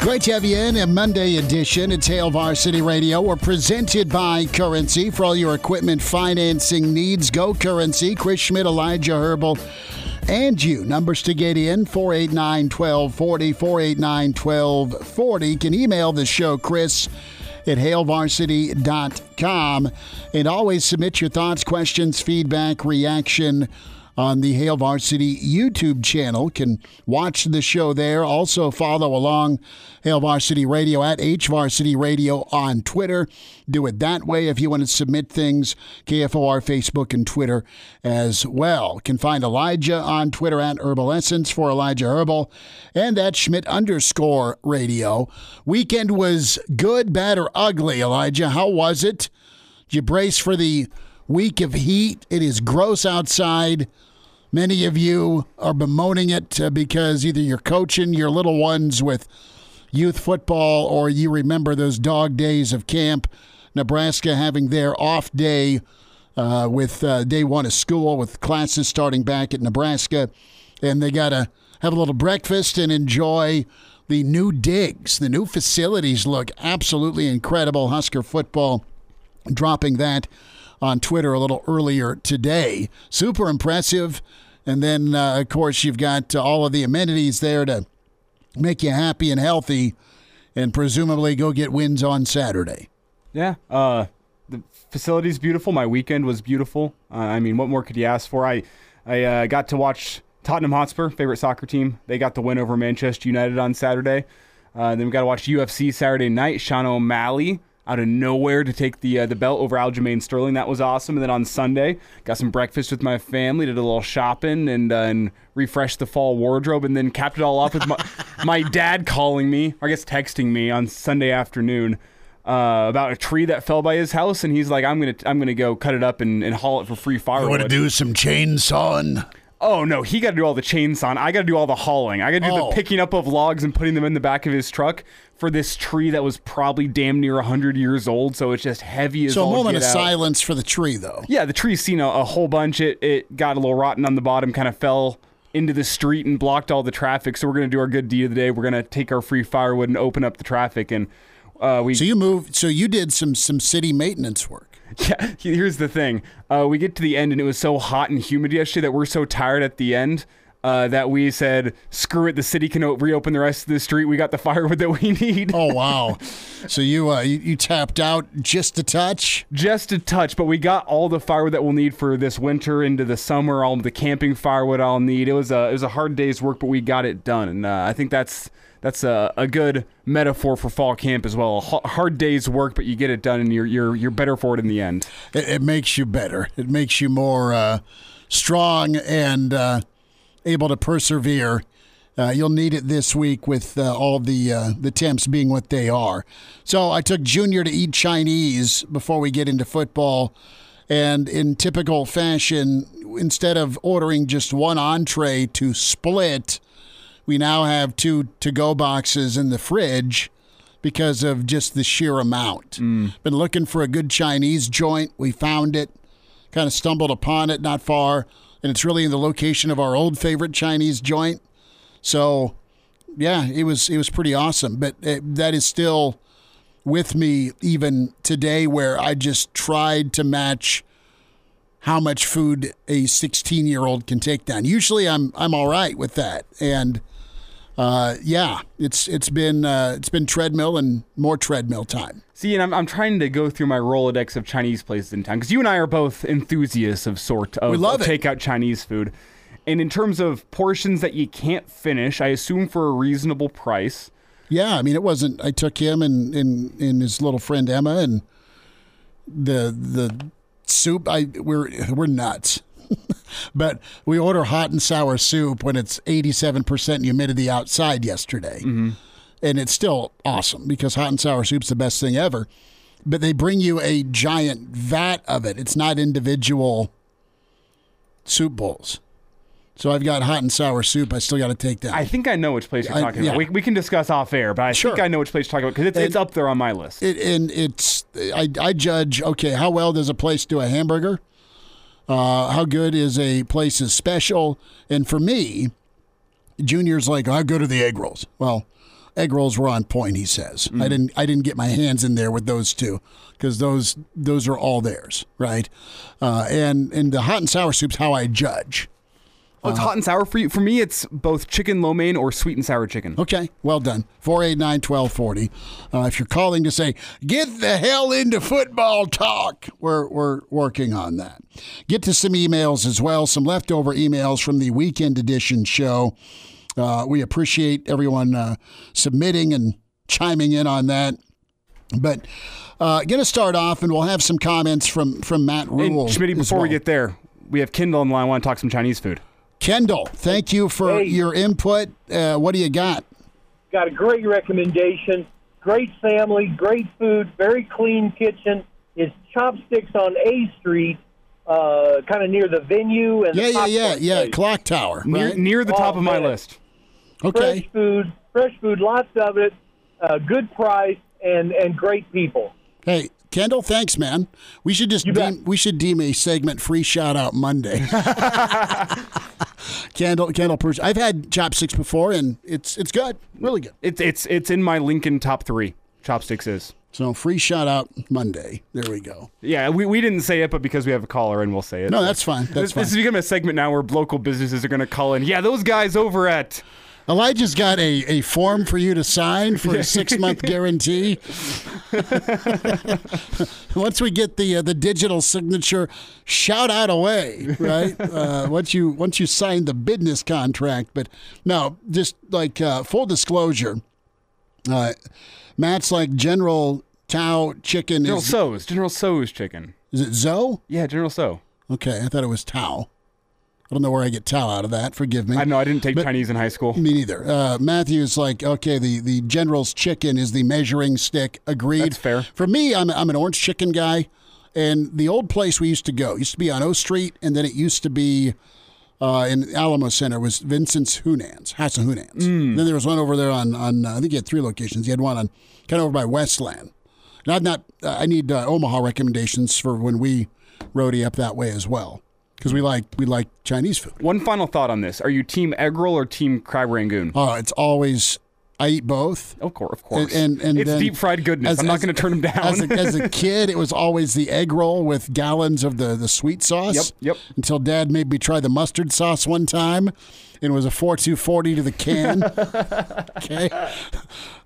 Great to have you in a Monday edition. It's Hail Varsity Radio. We're presented by Currency for all your equipment financing needs. Go Currency. Chris Schmidt, Elijah Herbal, and you. Numbers to get in 489 1240. 489 1240. Can email the show, Chris at hailvarsity.com. And always submit your thoughts, questions, feedback, reaction on the Hail Varsity YouTube channel. Can watch the show there. Also follow along Hail Varsity Radio at H Varsity Radio on Twitter. Do it that way if you want to submit things. KFOR Facebook and Twitter as well. Can find Elijah on Twitter at Herbal Essence for Elijah Herbal and at Schmidt underscore radio. Weekend was good, bad, or ugly, Elijah. How was it? Did you brace for the week of heat? It is gross outside. Many of you are bemoaning it uh, because either you're coaching your little ones with youth football or you remember those dog days of camp. Nebraska having their off day uh, with uh, day one of school with classes starting back at Nebraska. And they got to have a little breakfast and enjoy the new digs. The new facilities look absolutely incredible. Husker football dropping that on Twitter a little earlier today. Super impressive. And then, uh, of course, you've got uh, all of the amenities there to make you happy and healthy and presumably go get wins on Saturday. Yeah. Uh, the facility's beautiful. My weekend was beautiful. Uh, I mean, what more could you ask for? I, I uh, got to watch Tottenham Hotspur, favorite soccer team. They got the win over Manchester United on Saturday. Then we got to watch UFC Saturday night. Sean O'Malley out of nowhere to take the uh, the belt over Aljamain Sterling. That was awesome. And then on Sunday, got some breakfast with my family, did a little shopping, and uh, and refreshed the fall wardrobe, and then capped it all off with my, my dad calling me, or I guess texting me on Sunday afternoon. Uh, about a tree that fell by his house, and he's like, "I'm gonna, I'm gonna go cut it up and, and haul it for free firewood." You want to do some chainsawing? Oh no, he got to do all the chainsaw. I got to do all the hauling. I got to do Oh. the picking up of logs and putting them in the back of his truck for this tree that was probably damn near hundred years old. So it's just heavy as So a all moment get of out. silence for the tree, though. Yeah, the tree's seen a, a whole bunch. It it got a little rotten on the bottom, kind of fell into the street and blocked all the traffic. So we're gonna do our good deed of the day. We're gonna take our free firewood and open up the traffic. And uh, we So you moved. So you did some some city maintenance work. Yeah, here's the thing. Uh, we get to the end, and it was so hot and humid yesterday that we're so tired at the end uh, that we said, "Screw it." The city can o- reopen the rest of the street. We got the firewood that we need. Oh wow! so you, uh, you you tapped out just a touch. Just a touch, but we got all the firewood that we'll need for this winter into the summer. All the camping firewood I'll need. It was a it was a hard day's work, but we got it done, and uh, I think that's that's a, a good metaphor for fall camp as well. A hard day's work, but you get it done, and you're you're you're better for it in the end. It, it makes you better. It makes you more uh, strong and uh, able to persevere. Uh, you'll need it this week with uh, all the uh, the temps being what they are. So I took Junior to eat Chinese before we get into football, and in typical fashion, instead of ordering just one entree to split, we now have two to go boxes in the fridge because of just the sheer amount. Been looking for a good Chinese joint. We found it, kind of stumbled upon it not far, and it's really in the location of our old favorite Chinese joint. So, yeah, it was it was pretty awesome. But uh that is still with me even today, where I just tried to match how much food a 16 year old can take down. Usually, I'm I'm all right with that, and uh, yeah, it's it's been uh, it's been treadmill and more treadmill time. See, and I'm, I'm trying to go through my Rolodex of Chinese places in town because you and I are both enthusiasts of sort of, We love of it. takeout Chinese food. And in terms of portions that you can't finish, I assume for a reasonable price. Yeah, I mean, it wasn't. I took him and and, and his little friend Emma and the the soup. I we're we're nuts. but we order hot and sour soup when it's 87% humidity outside yesterday. Mm-hmm. and it's still awesome because hot and sour soup's the best thing ever. But they bring you a giant vat of it. It's not individual soup bowls. So I've got hot and sour soup. I still got to take that. I think I know which place you're I- talking yeah. about. We, we can discuss off air, but I Sure. think I know which place you're talking about because it's, it's up there on my list. it, and it's I, I judge okay how well does a place do a hamburger uh, how good is a place's special. And for me junior's like how good are the egg rolls? Well egg rolls were on point he says. I didn't i didn't get my hands in there with those two because those those are all theirs right? Uh, and and the hot and sour soup's how i judge oh, it's hot and sour for you. For me, it's both chicken lo mein or sweet and sour chicken. Okay, well done. 489 1240. Uh, if you're calling to say, get the hell into football talk, we're, we're working on that. Get to some emails as well, some leftover emails from the weekend edition show. Uh, we appreciate everyone uh, submitting and chiming in on that. But uh, going to start off, and we'll have some comments from, from Matt Rhule. Schmitty, as before we get there, we have Kendall on the line. I want to talk some Chinese food. Kendall, thank you for Hey. your input. Uh, what do you got? got a great recommendation. Great family, great food, very clean kitchen. Is Chopsticks on A Street, uh, kind of near the venue and Yeah, the yeah, yeah, popcorn yeah. Clock Tower. Near, right? near the top Oh, of my man. list. Okay. Fresh food, fresh food, lots of it, uh, good price, and and great people. Hey, Kendall, thanks, man. We should just deem, we should deem a segment free shout out Monday. Kendall, Kendall, I've had chopsticks before, and it's it's good, really good. It's it's it's in my Lincoln top three. Chopsticks is. So free shout out Monday. There we go. Yeah, we, we didn't say it, but because we have a caller in, we'll say it. No, that's fine. That's this, fine. this is becoming a segment now where local businesses are going to call in. Yeah, those guys over at. Elijah's got a, a form for you to sign for a six month guarantee. Once we get the uh, the digital signature, shout out away, right? Uh, once you once you sign the business contract, but no, just like uh, full disclosure, uh, Matt's like General Tao chicken General is So's. General So's chicken. is it Zoe? Yeah, General So. Okay, I thought it was Tao. I don't know where I get Tao out of that. Forgive me. I know I didn't take But- Chinese in high school. Me neither. Uh, Matthew's like, okay, the, the general's chicken is the measuring stick. Agreed. That's fair. For me, I'm, I'm an orange chicken guy. And the old place we used to go used to be on O Street, and then it used to be uh, in Alamo Center was Vincent's Hunans, of Hunans. Mm. Then there was one over there on, on uh, I think he had three locations. He had one on kind of over by Westland. And I've not, I need uh, Omaha recommendations for when we roadie up that way as well. Because we like we like Chinese food. One final thought on this: Are you team egg roll or team crab rangoon? Oh, it's always I eat both. Of course, of course. And, and, and it's then deep fried goodness. as- I'm not going to turn them down. As a, as a kid, it was always the egg roll with gallons of the, the sweet sauce. Yep, yep. Until Dad made me try the mustard sauce one time, and it was a four two forty to the can. okay.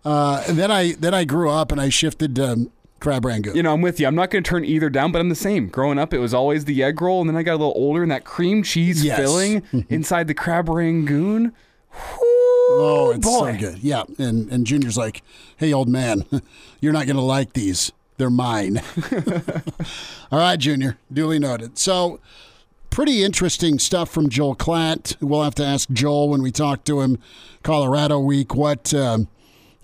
Uh, and then I then I grew up and I shifted to crab rangoon. you know, I'm with you. I'm not going to turn either down, but I'm the same. Growing up, it was always the egg roll, and then I got a little older, and that cream cheese Yes. filling inside the crab rangoon. oh, it's boy. so good. Yeah. And and Junior's like, hey, old man, you're not gonna like these. They're mine. All right, Junior. Duly noted. So. pretty interesting stuff from Joel Klatt. We'll have to ask Joel when we talk to him Colorado week what um,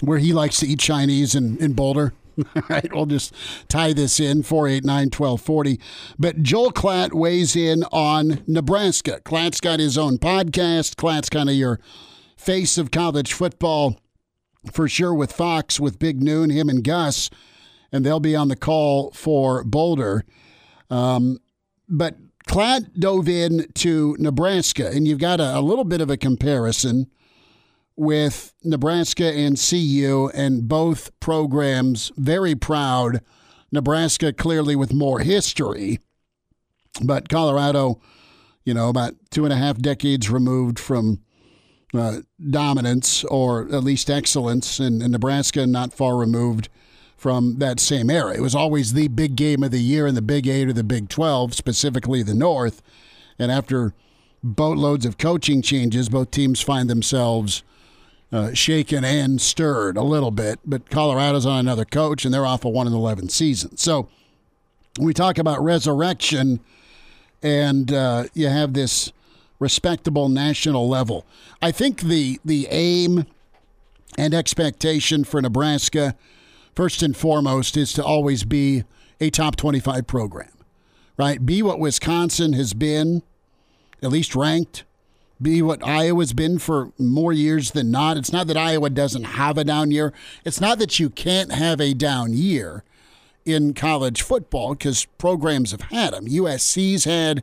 where he likes to eat Chinese in, in Boulder. All right, we'll just tie this in 489 1240. But Joel Klatt weighs in on Nebraska. Klatt's got his own podcast. Klatt's kind of your face of college football for sure with Fox, with Big Noon, him and Gus, and they'll be on the call for Boulder. Um, but Klatt dove in to Nebraska, and you've got a, a little bit of a comparison with Nebraska and CU, and both programs very proud. Nebraska clearly with more history, but Colorado, you know, about two and a half decades removed from uh, dominance or at least excellence, and, and Nebraska not far removed from that same era. It was always the big game of the year in the Big Eight or the Big 12, specifically the North. And after boatloads of coaching changes, both teams find themselves uh, shaken and stirred a little bit. But Colorado's on another coach, and they're off a 1 and 11 season. So we talk about resurrection, and uh, you have this respectable national level. I think the the aim and expectation for Nebraska, first and foremost, is to always be a top 25 program, right? Be what Wisconsin has been, at least ranked. Be what Iowa's been for more years than not. It's not that Iowa doesn't have a down year. It's not that you can't have a down year in college football because programs have had them. USC's had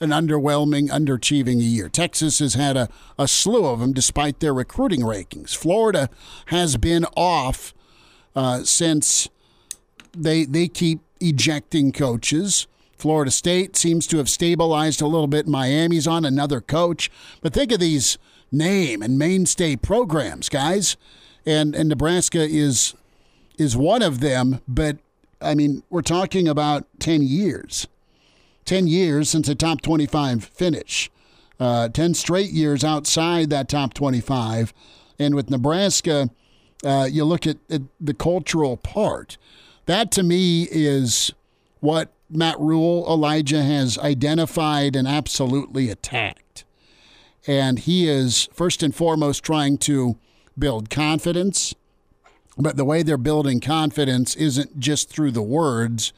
an underwhelming, underachieving year. Texas has had a, a slew of them despite their recruiting rankings. Florida has been off uh, since they they keep ejecting coaches. Florida State seems to have stabilized a little bit. Miami's on another coach. But think of these name and mainstay programs, guys. And and Nebraska is is one of them, but I mean, we're talking about 10 years. 10 years since a top 25 finish. Uh, 10 straight years outside that top 25. And with Nebraska, uh, you look at, at the cultural part. That to me is what Matt Rhule, Elijah has identified and absolutely attacked. And he is first and foremost trying to build confidence. But the way they're building confidence isn't just through the words,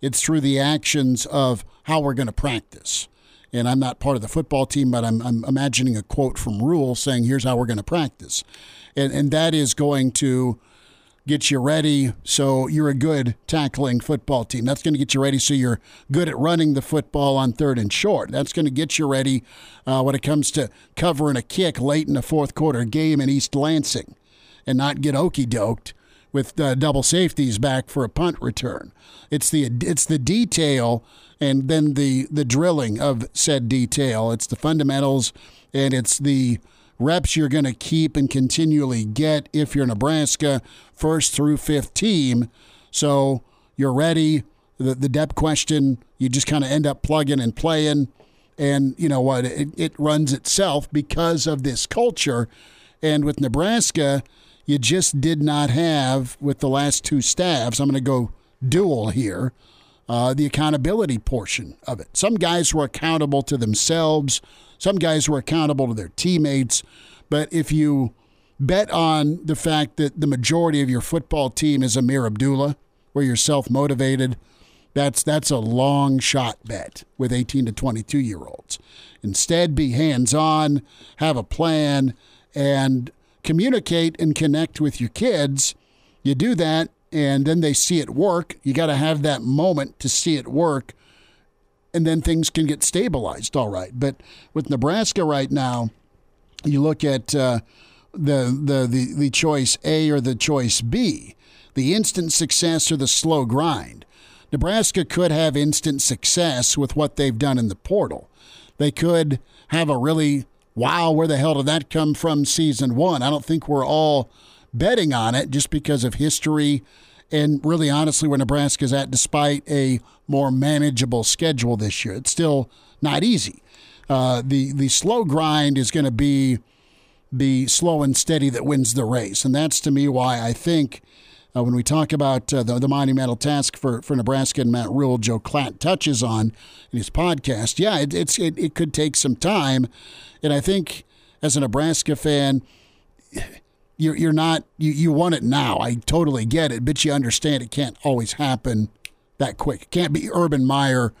it's through the actions of how we're going to practice. And I'm not part of the football team, but I'm, I'm imagining a quote from Rhule saying, here's how we're going to practice. And, and that is going to get you ready so you're a good tackling football team. That's going to get you ready so you're good at running the football on third and short. That's going to get you ready uh, when it comes to covering a kick late in the fourth quarter game in East Lansing and not get okey doked with uh, double safeties back for a punt return. It's the it's the detail and then the the drilling of said detail. It's the fundamentals and it's the reps you're going to keep and continually get if you're Nebraska first through fifth team. So you're ready. The, the depth question, you just kind of end up plugging and playing. And you know what? It, it runs itself because of this culture. And with Nebraska, you just did not have with the last two staffs. I'm going to go dual here. Uh, the accountability portion of it. Some guys were accountable to themselves. Some guys were accountable to their teammates. But if you bet on the fact that the majority of your football team is Ameer Abdullah, where you're self motivated, that's that's a long shot bet with 18 to 22 year olds. Instead, be hands on, have a plan, and communicate and connect with your kids. You do that, and then they see it work. You got to have that moment to see it work, and then things can get stabilized all right. But with Nebraska right now, you look at uh, the, the, the, the choice A or the choice B, the instant success or the slow grind. Nebraska could have instant success with what they've done in the portal. They could have a really wow, where the hell did that come from season one? I don't think we're all betting on it just because of history and really honestly where Nebraska's at despite a more manageable schedule this year. It's still not easy. Uh, the the slow grind is going to be the slow and steady that wins the race, and that's to me why I think uh, when we talk about uh, the, the monumental task for, for Nebraska and Matt Rhule, Joe Klatt touches on in his podcast. Yeah, it, it's it, it could take some time, and I think as a Nebraska fan, you're you're not you, you want it now. I totally get it, but you understand it can't always happen that quick. It can't be Urban Meyer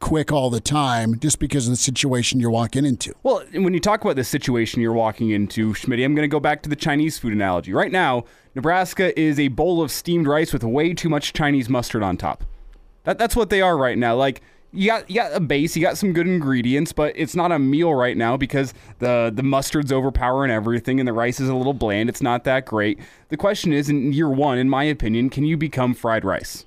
quick all the time just because of the situation you're walking into. Well, when you talk about the situation you're walking into, Schmidt, I'm going to go back to the Chinese food analogy. Right now, Nebraska is a bowl of steamed rice with way too much Chinese mustard on top. That, that's what they are right now. Like you got you got a base, you got some good ingredients, but it's not a meal right now because the the mustard's overpowering everything and the rice is a little bland. It's not that great. The question is, in year one, in my opinion, can you become fried rice?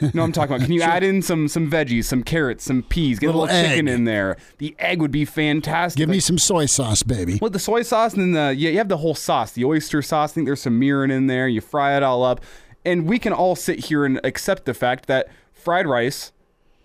you know what I'm talking about? Can you sure. add in some some veggies, some carrots, some peas, get little a little egg. chicken in there? The egg would be fantastic. Give me some soy sauce, baby. Well, the soy sauce and then the yeah, you have the whole sauce, the oyster sauce. I think there's some mirin in there. You fry it all up, and we can all sit here and accept the fact that fried rice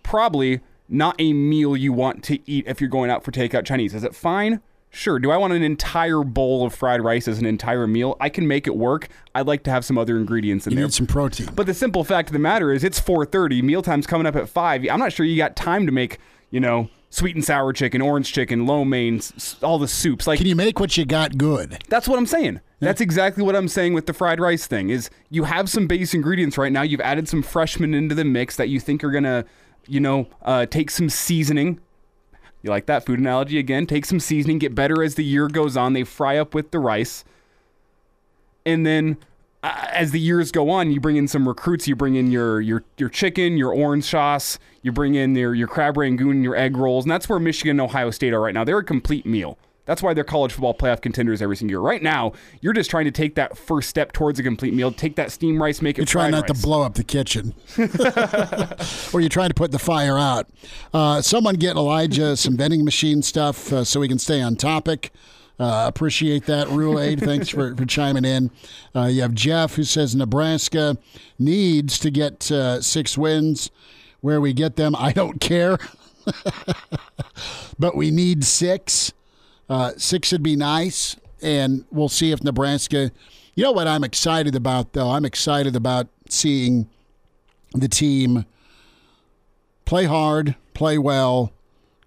probably not a meal you want to eat if you're going out for takeout Chinese. Is it fine? Sure. Do I want an entire bowl of fried rice as an entire meal? I can make it work. I'd like to have some other ingredients in there. you there. Need some protein. But the simple fact of the matter is, it's 4:30. Mealtime's coming up at five. I'm not sure you got time to make, you know, sweet and sour chicken, orange chicken, lo mein, all the soups. Like, can you make what you got good? That's what I'm saying. That's exactly what I'm saying with the fried rice thing. Is you have some base ingredients right now. You've added some freshmen into the mix that you think are gonna, you know, uh, take some seasoning. You like that food analogy again? Take some seasoning, get better as the year goes on. They fry up with the rice, and then uh, as the years go on, you bring in some recruits. You bring in your your your chicken, your orange sauce. You bring in your your crab rangoon, your egg rolls, and that's where Michigan and Ohio State are right now. They're a complete meal. That's why they're college football playoff contenders every single year. Right now, you're just trying to take that first step towards a complete meal. Take that steam rice, make it. You're trying not rice. to blow up the kitchen, or you're trying to put the fire out. Uh, someone get Elijah some vending machine stuff uh, so we can stay on topic. Uh, appreciate that, Rule Aid. Thanks for, for chiming in. Uh, you have Jeff who says Nebraska needs to get uh, six wins. Where we get them, I don't care. but we need six. Uh, six would be nice, and we'll see if Nebraska. You know what I'm excited about, though? I'm excited about seeing the team play hard, play well,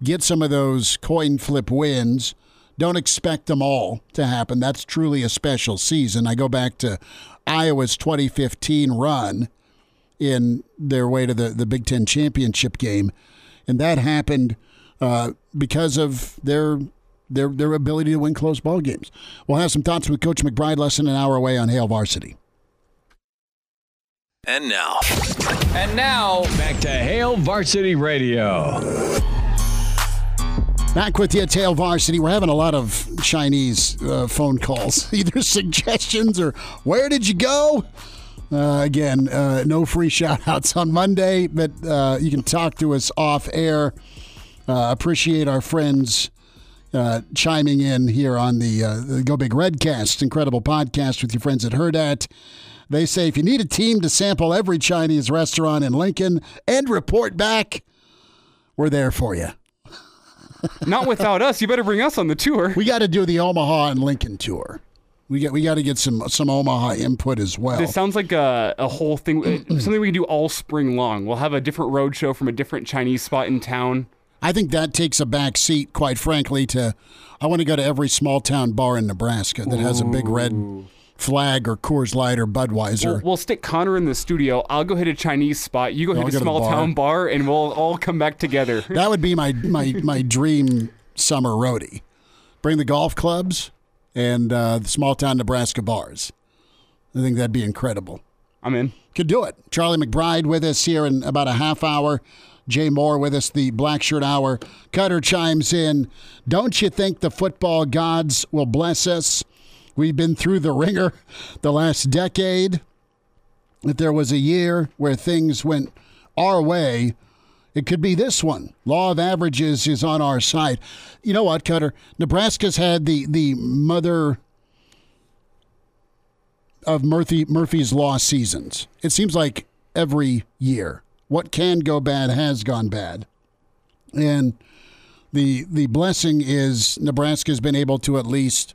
get some of those coin flip wins. Don't expect them all to happen. That's truly a special season. I go back to Iowa's 2015 run in their way to the, the Big Ten championship game, and that happened uh, because of their their their ability to win close ball games. We'll have some thoughts with Coach McBride less than an hour away on Hail Varsity. And now, And now, back to Hail Varsity Radio. Back with you at Hail Varsity. We're having a lot of Chinese uh, phone calls, either suggestions or where did you go? Uh, again, uh, no free shout outs on Monday, but uh, you can talk to us off air. Uh, appreciate our friends uh, chiming in here on the, uh, the Go Big Redcast, incredible podcast with your friends at Hurrdat. They say if you need a team to sample every Chinese restaurant in Lincoln and report back, we're there for you. Not without us. You better bring us on the tour. We got to do the Omaha and Lincoln tour. We got we got to get some some Omaha input as well. This sounds like a, a whole thing, something we can do all spring long. We'll have a different road show from a different Chinese spot in town. I think that takes a back seat, quite frankly. To I want to go to every small town bar in Nebraska that has a big red flag or Coors Light or Budweiser. We'll, we'll stick Connor in the studio. I'll go hit a Chinese spot. You go I'll hit a small bar. town bar, and we'll all come back together. that would be my my my dream summer roadie. Bring the golf clubs and uh, the small town Nebraska bars. I think that'd be incredible. I'm in. could do it. Charlie McBride with us here in about a half hour. Jay Moore with us, the Blackshirt Hour. Cutter chimes in. Don't you think the football gods will bless us? We've been through the ringer the last decade. If there was a year where things went our way, it could be this one. Law of averages is on our side. You know what, Cutter? Nebraska's had the the mother of Murphy Murphy's Law seasons. It seems like every year, what can go bad has gone bad, and the the blessing is Nebraska's been able to at least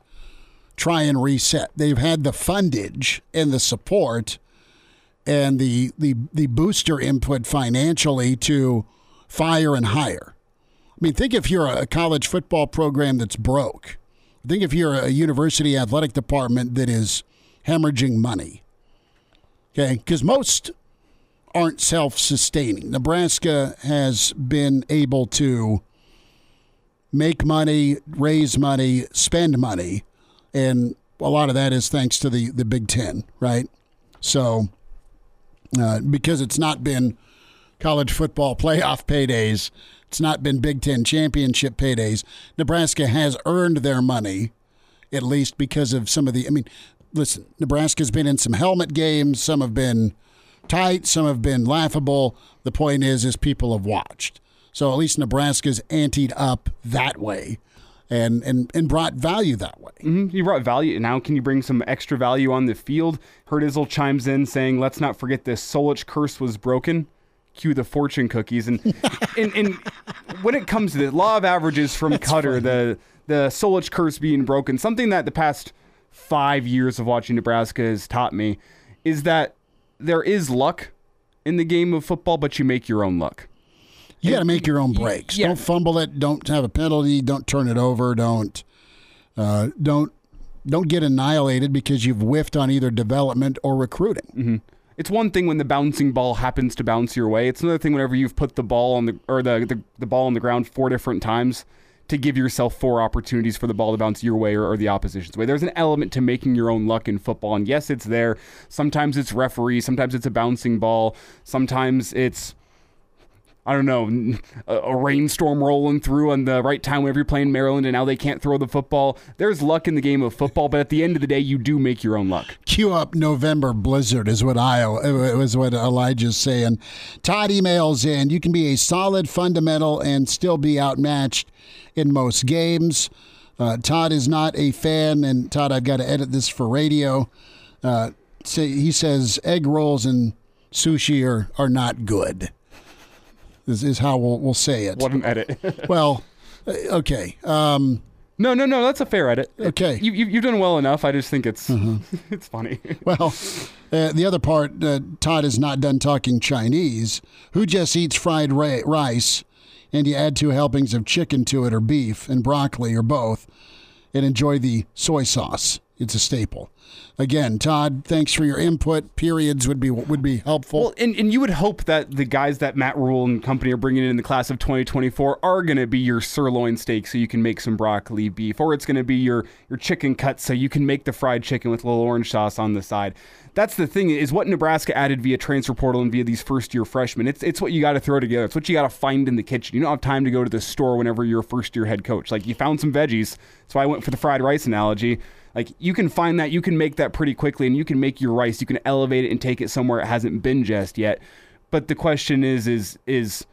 try and reset. They've had the fundage and the support and the the the booster input financially to fire and hire. I mean, think if you're a college football program that's broke. Think if you're a university athletic department that is hemorrhaging money. Okay, because most aren't self-sustaining. Nebraska has been able to make money, raise money, spend money, and a lot of that is thanks to the the Big Ten, right? So, uh, because it's not been college football playoff paydays, it's not been Big Ten championship paydays. Nebraska has earned their money, at least because of some of the. I mean, listen, Nebraska's been in some helmet games. Some have been tight. Some have been laughable. The point is, is people have watched. So at least Nebraska's anteed up that way, and and and brought value that way. Mhm, You brought value. Now, can you bring some extra value on the field? Herdizel chimes in saying, "Let's not forget this Solich curse was broken." Cue the fortune cookies, and and, and when it comes to the law of averages from Cutter, the the Solich curse being broken, something that the past five years of watching Nebraska has taught me is that there is luck in the game of football, but you make your own luck. You got to make your own breaks. yeah. Don't fumble it. Don't have a penalty. Don't turn it over. Don't uh, don't don't get annihilated because you've whiffed on either development or recruiting. It's one thing when the bouncing ball happens to bounce your way. It's another thing whenever you've put the ball on the or the, the, the ball on the ground four different times to give yourself four opportunities for the ball to bounce your way or, or the opposition's way. There's an element to making your own luck in football, and yes, it's there. Sometimes it's referee, sometimes it's a bouncing ball, sometimes it's I don't know, a, a rainstorm rolling through on the right time whenever you're playing Maryland and now they can't throw the football. There's luck in the game of football, but at the end of the day, you do make your own luck. Cue up November blizzard is what I was what Elijah's saying. Todd emails in. You can be a solid fundamental and still be outmatched in most games. Uh, Todd is not a fan, and Todd, I've got to edit this for radio. Uh, say, he says egg rolls and sushi are, are not good. This is how we'll, we'll say it. What an edit. Well, uh, okay. Um, no, no, no, that's a fair edit. Okay. You, you, you've done well enough. I just think it's it's funny. Well, uh, the other part, uh, Todd is not done talking Chinese. Who just eats fried ra- rice and you add two helpings of chicken to it or beef and broccoli or both and enjoy the soy sauce? It's a staple. Again, Todd, thanks for your input. Periods would be would be helpful. Well, and, and you would hope that the guys that Matt Rhule and company are bringing in the class of 2024 are going to be your sirloin steak so you can make some broccoli beef, or it's going to be your, your chicken cut, so you can make the fried chicken with a little orange sauce on the side. That's the thing is what Nebraska added via transfer portal and via these first year freshmen. It's it's what you got to throw together. It's what you got to find in the kitchen. You don't have time to go to the store whenever you're a first year head coach. Like you found some veggies. That's why I went for the fried rice analogy. Like you can find that, you can make that pretty quickly, and you can make your rice. You can elevate it and take it somewhere it hasn't been just yet. But the question is, is is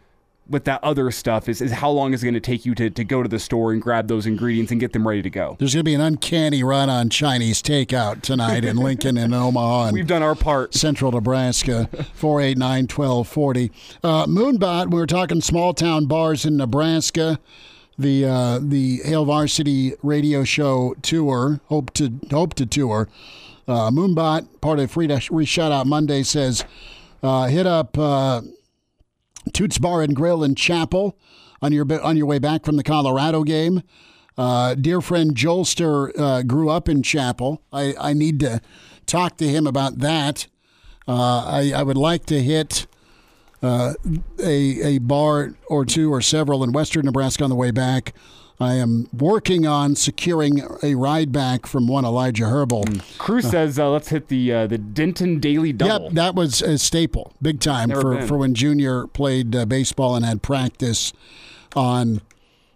with that other stuff is, is how long is it going to take you to, to go to the store and grab those ingredients and get them ready to go? There's going to be an uncanny run on Chinese takeout tonight in Lincoln and Omaha. And We've done our part. Central Nebraska, 489 1240. Uh, Moonbot, we were talking small town bars in Nebraska. The uh, the Hail Varsity radio show tour, hope to hope to tour. Uh, Moonbot, part of Free, Shout Out Monday, says uh, hit up uh, Toots Bar and Grill in Chappell on your on your way back from the Colorado game. Uh, dear friend Jolster uh, grew up in Chappell. I, I need to talk to him about that. Uh, I, I would like to hit uh, a, a bar or two or several in western Nebraska on the way back. I am working on securing a ride back from one Elijah Herbal. Cruz says, uh, let's hit the uh, the Denton Daily Double. Yep, that was a staple, big time Never for, been. for when Junior played uh, baseball and had practice on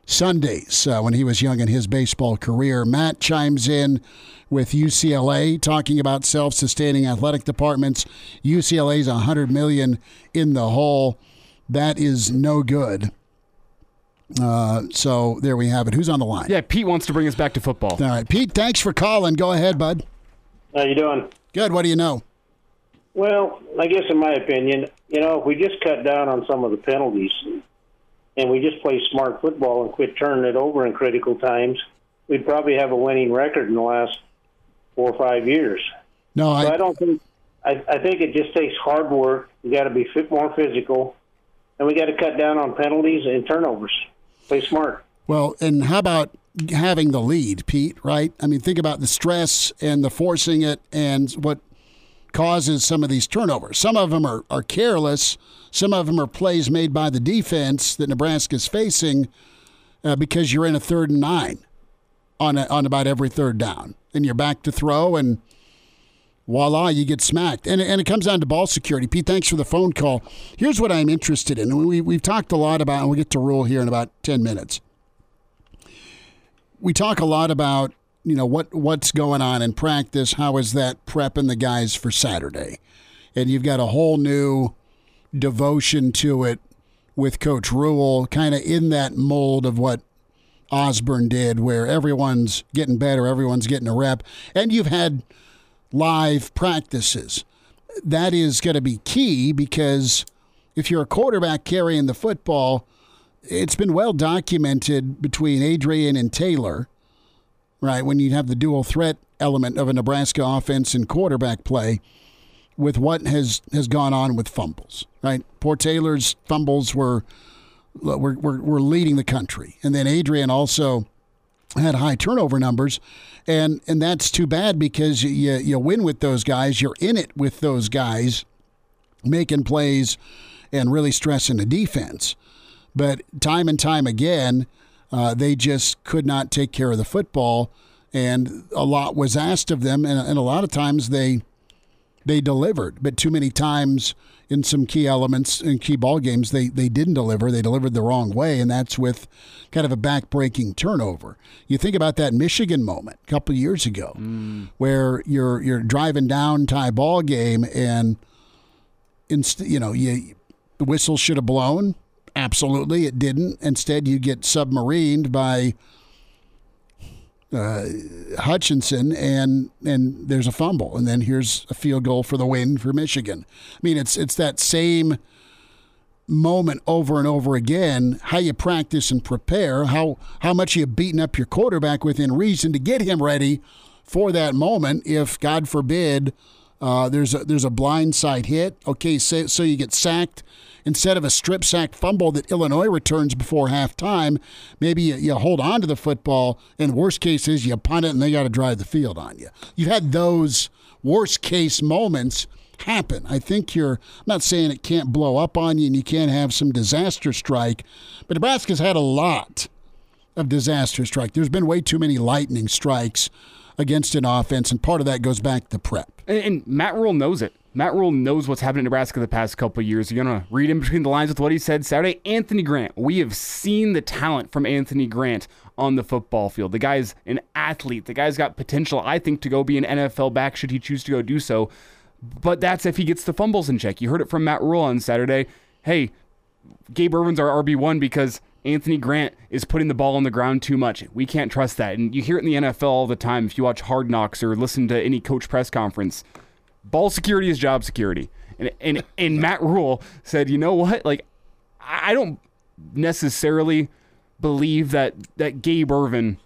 Sundays uh, when he was young in his baseball career. Matt chimes in with UCLA talking about self-sustaining athletic departments. UCLA's a hundred million in the hole. That is no good. Uh, so there we have it. Who's on the line? Yeah, Pete wants to bring us back to football. All right, Pete. Thanks for calling. Go ahead, bud. How you doing? Good. What do you know? Well, I guess in my opinion, you know, if we just cut down on some of the penalties and we just play smart football and quit turning it over in critical times, we'd probably have a winning record in the last four or five years. No, So I I, don't think. I, I think it just takes hard work. We got to be fit, more physical, and we got to cut down on penalties and turnovers. Play smart. Well, and how about having the lead, Pete, right? I mean, think about the stress and the forcing it and what causes some of these turnovers. Some of them are, are careless, some of them are plays made by the defense that Nebraska's facing uh, because you're in a third and nine on, a, on about every third down. And you're back to throw, and voila, you get smacked. And, and it comes down to ball security. Pete, thanks for the phone call. Here's what I'm interested in. We, we've talked a lot about, and we'll get to Rhule here in about 10 minutes we talk a lot about you know what what's going on in practice. How is that prepping the guys for Saturday? And you've got a whole new devotion to it with Coach Rhule, kind of in that mold of what Osborne did, where everyone's getting better, everyone's getting a rep, and you've had live practices. That is going to be key because if you're a quarterback carrying the football, it's been well documented between Adrian and Taylor, right? When you have the dual threat element of a Nebraska offense and quarterback play, with what has has gone on with fumbles, right? Poor Taylor's fumbles were were were, were leading the country, and then Adrian also had high turnover numbers, and and that's too bad because you you win with those guys. You're in it with those guys, making plays and really stressing the defense. But time and time again, uh, they just could not take care of the football, and a lot was asked of them, and, and a lot of times they they delivered, but too many times in some key elements in key ball games they they didn't deliver. They delivered the wrong way, and that's with kind of a backbreaking turnover. You think about that Michigan moment a couple of years ago, mm. where you're you're driving down tie ball game, and inst- you know you the whistle should have blown. Absolutely, it didn't. Instead, you get submarined by uh, Hutchinson, and and there's a fumble, and then here's a field goal for the win for Michigan. I mean, it's it's that same moment over and over again. How you practice and prepare, how how much you beaten up your quarterback within reason to get him ready for that moment. If God forbid, uh, there's a there's a blindside hit. Okay, so so you get sacked instead of a strip sack fumble that Illinois returns before halftime, maybe you, you hold on to the football, and worst case is you punt it and they got to drive the field on you. You've had those worst case moments happen. I think you're I'm not saying it can't blow up on you and you can't have some disaster strike, but Nebraska's had a lot of disaster strike. There's been way too many lightning strikes against an offense, and part of that goes back to prep. And, and Matt Rhule knows it. Matt Rhule knows what's happened in Nebraska the past couple years. You're going to read in between the lines with what he said Saturday. Anthony Grant. We have seen the talent from Anthony Grant on the football field. The guy's an athlete. The guy's got potential, I think, to go be an NFL back should he choose to go do so. But that's if he gets the fumbles in check. You heard it from Matt Rhule on Saturday. Hey, Gabe Ervin's our RB1 because Anthony Grant is putting the ball on the ground too much. We can't trust that. And you hear it in the NFL all the time if you watch Hard Knocks or listen to any coach press conference ball security is job security. And and and Matt Rhule said, you know what? Like, I don't necessarily believe that that Gabe Ervin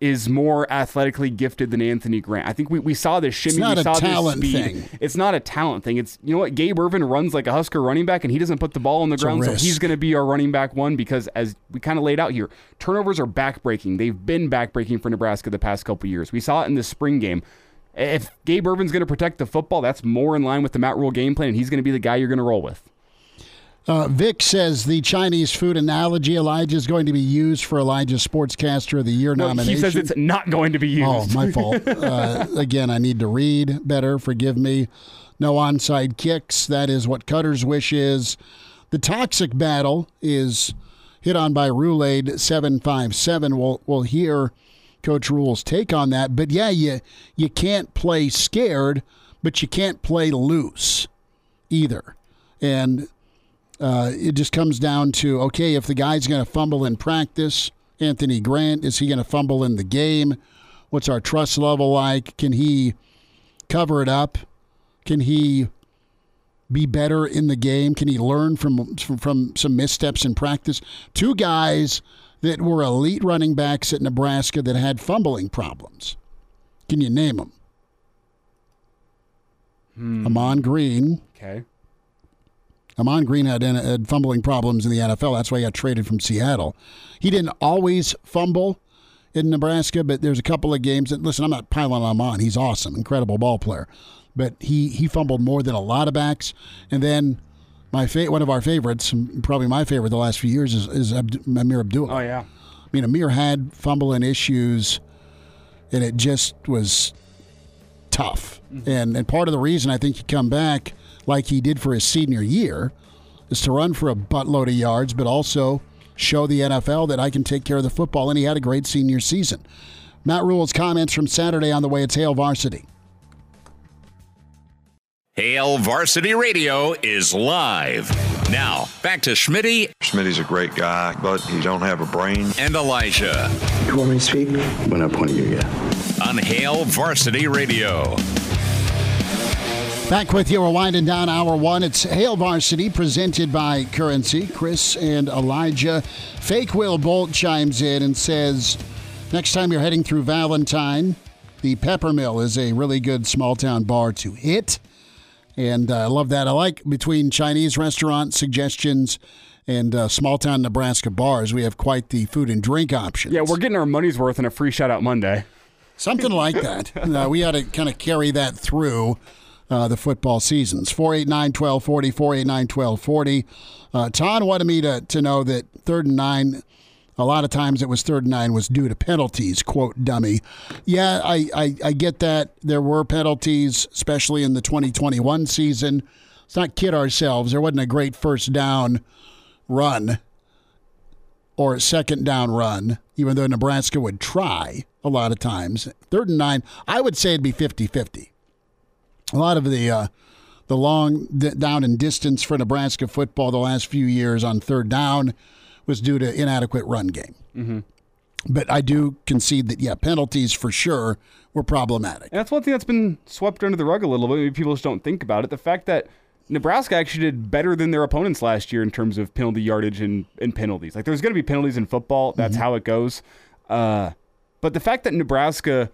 is more athletically gifted than Anthony Grant. I think we, we saw this shimmy. It's not we a saw talent this speed. thing. It's not a talent thing. It's you know what? Gabe Ervin runs like a Husker running back, and he doesn't put the ball on the it's ground, so he's going to be our running back one because as we kind of laid out here, turnovers are backbreaking. They've been backbreaking for Nebraska the past couple years. We saw it in the spring game. If Gabe Ervin's going to protect the football, that's more in line with the Matt Rhule game plan, and he's going to be the guy you're going to roll with. Uh, Vic says the Chinese food analogy, Elijah, is going to be used for Elijah's Sportscaster of the Year no, nomination. He says it's not going to be used. Oh, my fault. uh, again, I need to read better. Forgive me. No onside kicks. That is what Cutter's wish is. The toxic battle is hit on by Roulade 757. We'll, we'll hear Coach Rhule's take on that. But yeah, you you can't play scared, but you can't play loose either. And uh, it just comes down to okay, if the guy's going to fumble in practice, Anthony Grant, is he going to fumble in the game? What's our trust level like? Can he cover it up? Can he be better in the game? Can he learn from from, from some missteps in practice? Two guys that were elite running backs at Nebraska that had fumbling problems. Can you name them? Hmm. Ahman Green. Okay. Ahman Green had, had fumbling problems in the NFL. That's why he got traded from Seattle. He didn't always fumble in Nebraska, but there's a couple of games that listen, I'm not piling on Ahman. He's awesome, incredible ball player. But he he fumbled more than a lot of backs. And then my fa- one of our favorites, probably my favorite the last few years, is, is Abd- Ameer Abdullah. Oh yeah. I mean, Ameer had fumbling issues, and it just was tough. Mm-hmm. And and part of the reason I think he come back like he did for his senior year is to run for a buttload of yards, but also show the NFL that I can take care of the football. And he had a great senior season. Matt Rhule's comments from Saturday on the way it's Hail Varsity. Hail Varsity Radio is live. Now, back to Schmitty. Schmitty's a great guy, but he don't have a brain. And Elijah. You want me to speak? When I point at you, yeah. On Hail Varsity Radio. Back with you, we're winding down hour one. It's Hail Varsity presented by Currency. Chris and Elijah. Fake Will Bolt chimes in and says, Next time you're heading through Valentine, the Peppermill is a really good small town bar to hit. And uh, I love that. I like between Chinese restaurant suggestions and uh, small town Nebraska bars, we have quite the food and drink options. Yeah, we're getting our money's worth in a free shout out Monday. Something like that. Uh, we ought to kind of carry that through uh, the football seasons. 489 1240, 489 1240. Uh, Todd wanted me to, to know that third and nine, a lot of times it was third and nine was due to penalties, quote, dummy. Yeah, I, I, I get that. There were penalties, especially in the 2021 season. Let's not kid ourselves. There wasn't a great first down run or a second down run, even though Nebraska would try a lot of times. Third and nine, I would say it'd be 50 50. A lot of the uh, the long down and distance for Nebraska football the last few years on third down was due to inadequate run game. Mm-hmm. But I do concede that, yeah, penalties for sure were problematic. And that's one thing that's been swept under the rug a little bit. Maybe people just don't think about it. The fact that Nebraska actually did better than their opponents last year in terms of penalty yardage and, and penalties. Like there's going to be penalties in football. That's mm-hmm. how it goes. Uh, but the fact that Nebraska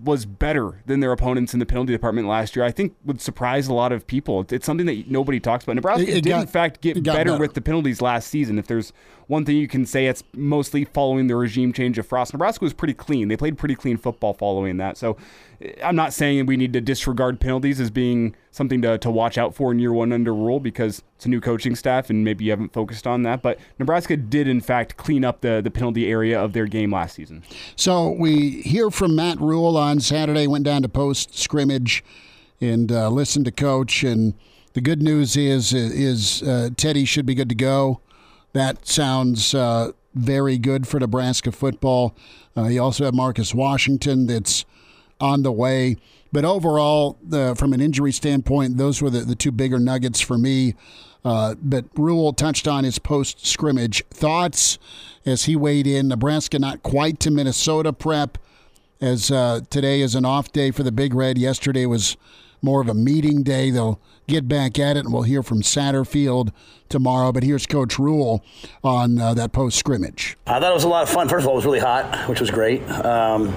was better than their opponents in the penalty department last year, I think would surprise a lot of people. It's something that nobody talks about. Nebraska it, it did, got, in fact, get better, better, with the penalties last season. If there's one thing you can say, it's mostly following the regime change of Frost. Nebraska was pretty clean. They played pretty clean football following that. So I'm not saying we need to disregard penalties as being something to, to watch out for in year one under Rhule because it's a new coaching staff and maybe you haven't focused on that. But Nebraska did, in fact, clean up the, the penalty area of their game last season. So we hear from Matt Rhule on Saturday, went down to post scrimmage and uh, listened to coach. And the good news is, is uh, Teddy should be good to go. That sounds uh, very good for Nebraska football. Uh, you also have Marcus Washington that's on the way. But overall, the, from an injury standpoint, those were the, the two bigger nuggets for me. Uh, but Rhule touched on his post scrimmage thoughts as he weighed in. Nebraska not quite to Minnesota prep, as uh, today is an off day for the Big Red. Yesterday was more of a meeting day. They'll get back at it, and we'll hear from Satterfield tomorrow. But here's Coach Rhule on uh, that post scrimmage. I thought it was a lot of fun. First of all, it was really hot, which was great. Um,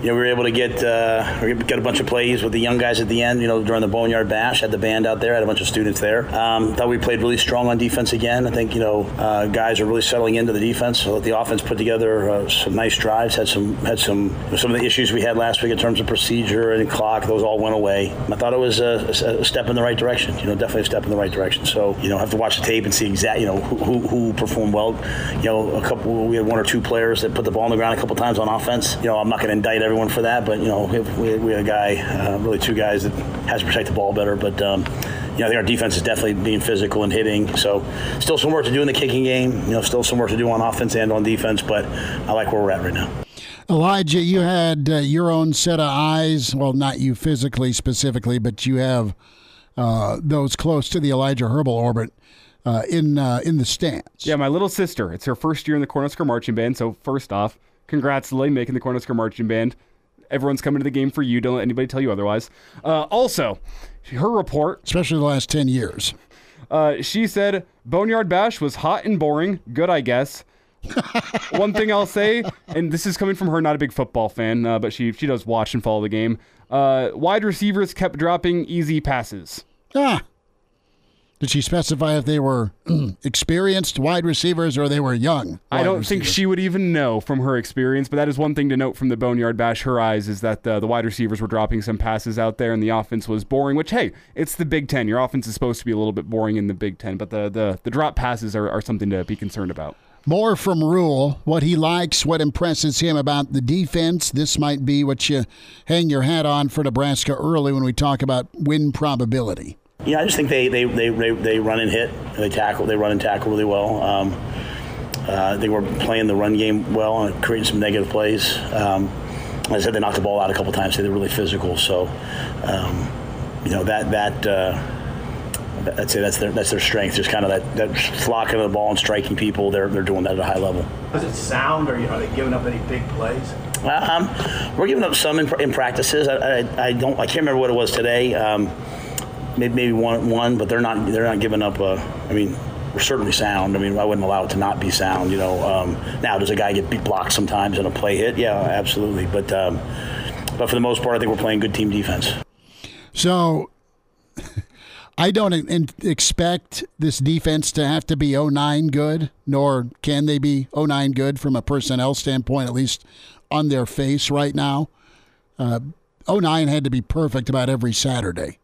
you know, we were able to get uh, get a bunch of plays with the young guys at the end. You know, during the Boneyard Bash, had the band out there, had a bunch of students there. Um, thought we played really strong on defense again. I think you know uh, guys are really settling into the defense. So the offense put together uh, some nice drives. Had some had some some of the issues we had last week in terms of procedure and clock. Those all went away. I thought it was a, a step in the right direction. You know, definitely a step in the right direction. So you know, have to watch the tape and see exactly you know who, who performed well. You know, a couple we had one or two players that put the ball on the ground a couple times on offense. You know, I'm not going to indict everyone for that, but you know, we, we had a guy, uh, really two guys that has to protect the ball better, but. Um, you know, I think our defense is definitely being physical and hitting. So, still some work to do in the kicking game. You know, still some work to do on offense and on defense. But I like where we're at right now. Elijah, you had uh, your own set of eyes. Well, not you physically specifically, but you have uh, those close to the Elijah Herbal orbit uh, in uh, in the stands. Yeah, my little sister. It's her first year in the Cornhusker Marching Band. So first off, congrats, Lily, making the Cornhusker Marching Band. Everyone's coming to the game for you. Don't let anybody tell you otherwise. Uh, also, her report, especially the last ten years. Uh, she said Boneyard Bash was hot and boring. Good, I guess. One thing I'll say, and this is coming from her, not a big football fan, uh, but she she does watch and follow the game. Uh, wide receivers kept dropping easy passes. Ah. Did she specify if they were experienced wide receivers or they were young? I don't receivers? think she would even know from her experience, but that is one thing to note from the Boneyard Bash. Her eyes is that the, the wide receivers were dropping some passes out there and the offense was boring, which, hey, it's the Big Ten. Your offense is supposed to be a little bit boring in the Big Ten, but the, the, the drop passes are, are something to be concerned about. More from Rhule, what he likes, what impresses him about the defense. This might be what you hang your hat on for Nebraska early when we talk about win probability. Yeah, I just think they they, they, they, they run and hit. They tackle. They run and tackle really well. Um, uh, they were playing the run game well and creating some negative plays. Um, I said, they knocked the ball out a couple times. They're really physical. So, um, you know that that. Uh, I'd say that's their that's their strength. Just kind of that, that flocking of the ball and striking people. They're they're doing that at a high level. Does it sound, or are they giving up any big plays? Um, we're giving up some in, in practices. I, I, I, don't. I can't remember what it was today. Um, maybe maybe one one, but they're not they're not giving up. A, I mean, we're certainly sound. I mean, I wouldn't allow it to not be sound. You know, um, now does a guy get blocked sometimes in a play hit? Yeah, absolutely. But um, but for the most part, I think we're playing good team defense. So. I don't in- expect this defense to have to be 09 good, nor can they be 09 good from a personnel standpoint, at least on their face right now. Uh, 09 had to be perfect about every Saturday.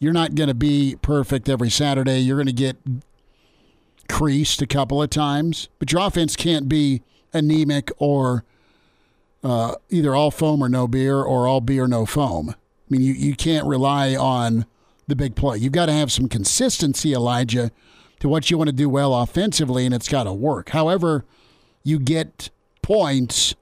You're not going to be perfect every Saturday. You're going to get creased a couple of times, but your offense can't be anemic or uh, either all foam or no beer or all beer, no foam. I mean, you, you can't rely on the big play. You've got to have some consistency, Elijah, to what you want to do well offensively, and it's got to work. However, you get points,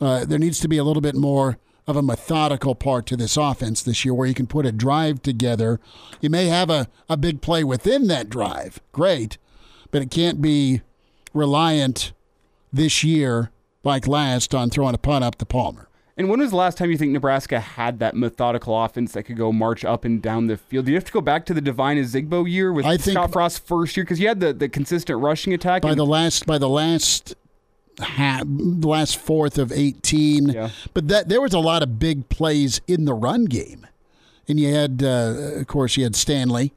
uh, there needs to be a little bit more of a methodical part to this offense this year where you can put a drive together. You may have a, a big play within that drive. Great. But it can't be reliant this year, like last, on throwing a punt up to Palmer. And when was the last time you think Nebraska had that methodical offense that could go march up and down the field? Do you have to go back to the Devine Ozigbo year with I think- Scott Frost's first year? Because you had the, the consistent rushing attack. By and- the last by the last ha the last fourth of 18. Yeah. But that there was a lot of big plays in the run game. And you had uh, of course you had Stanley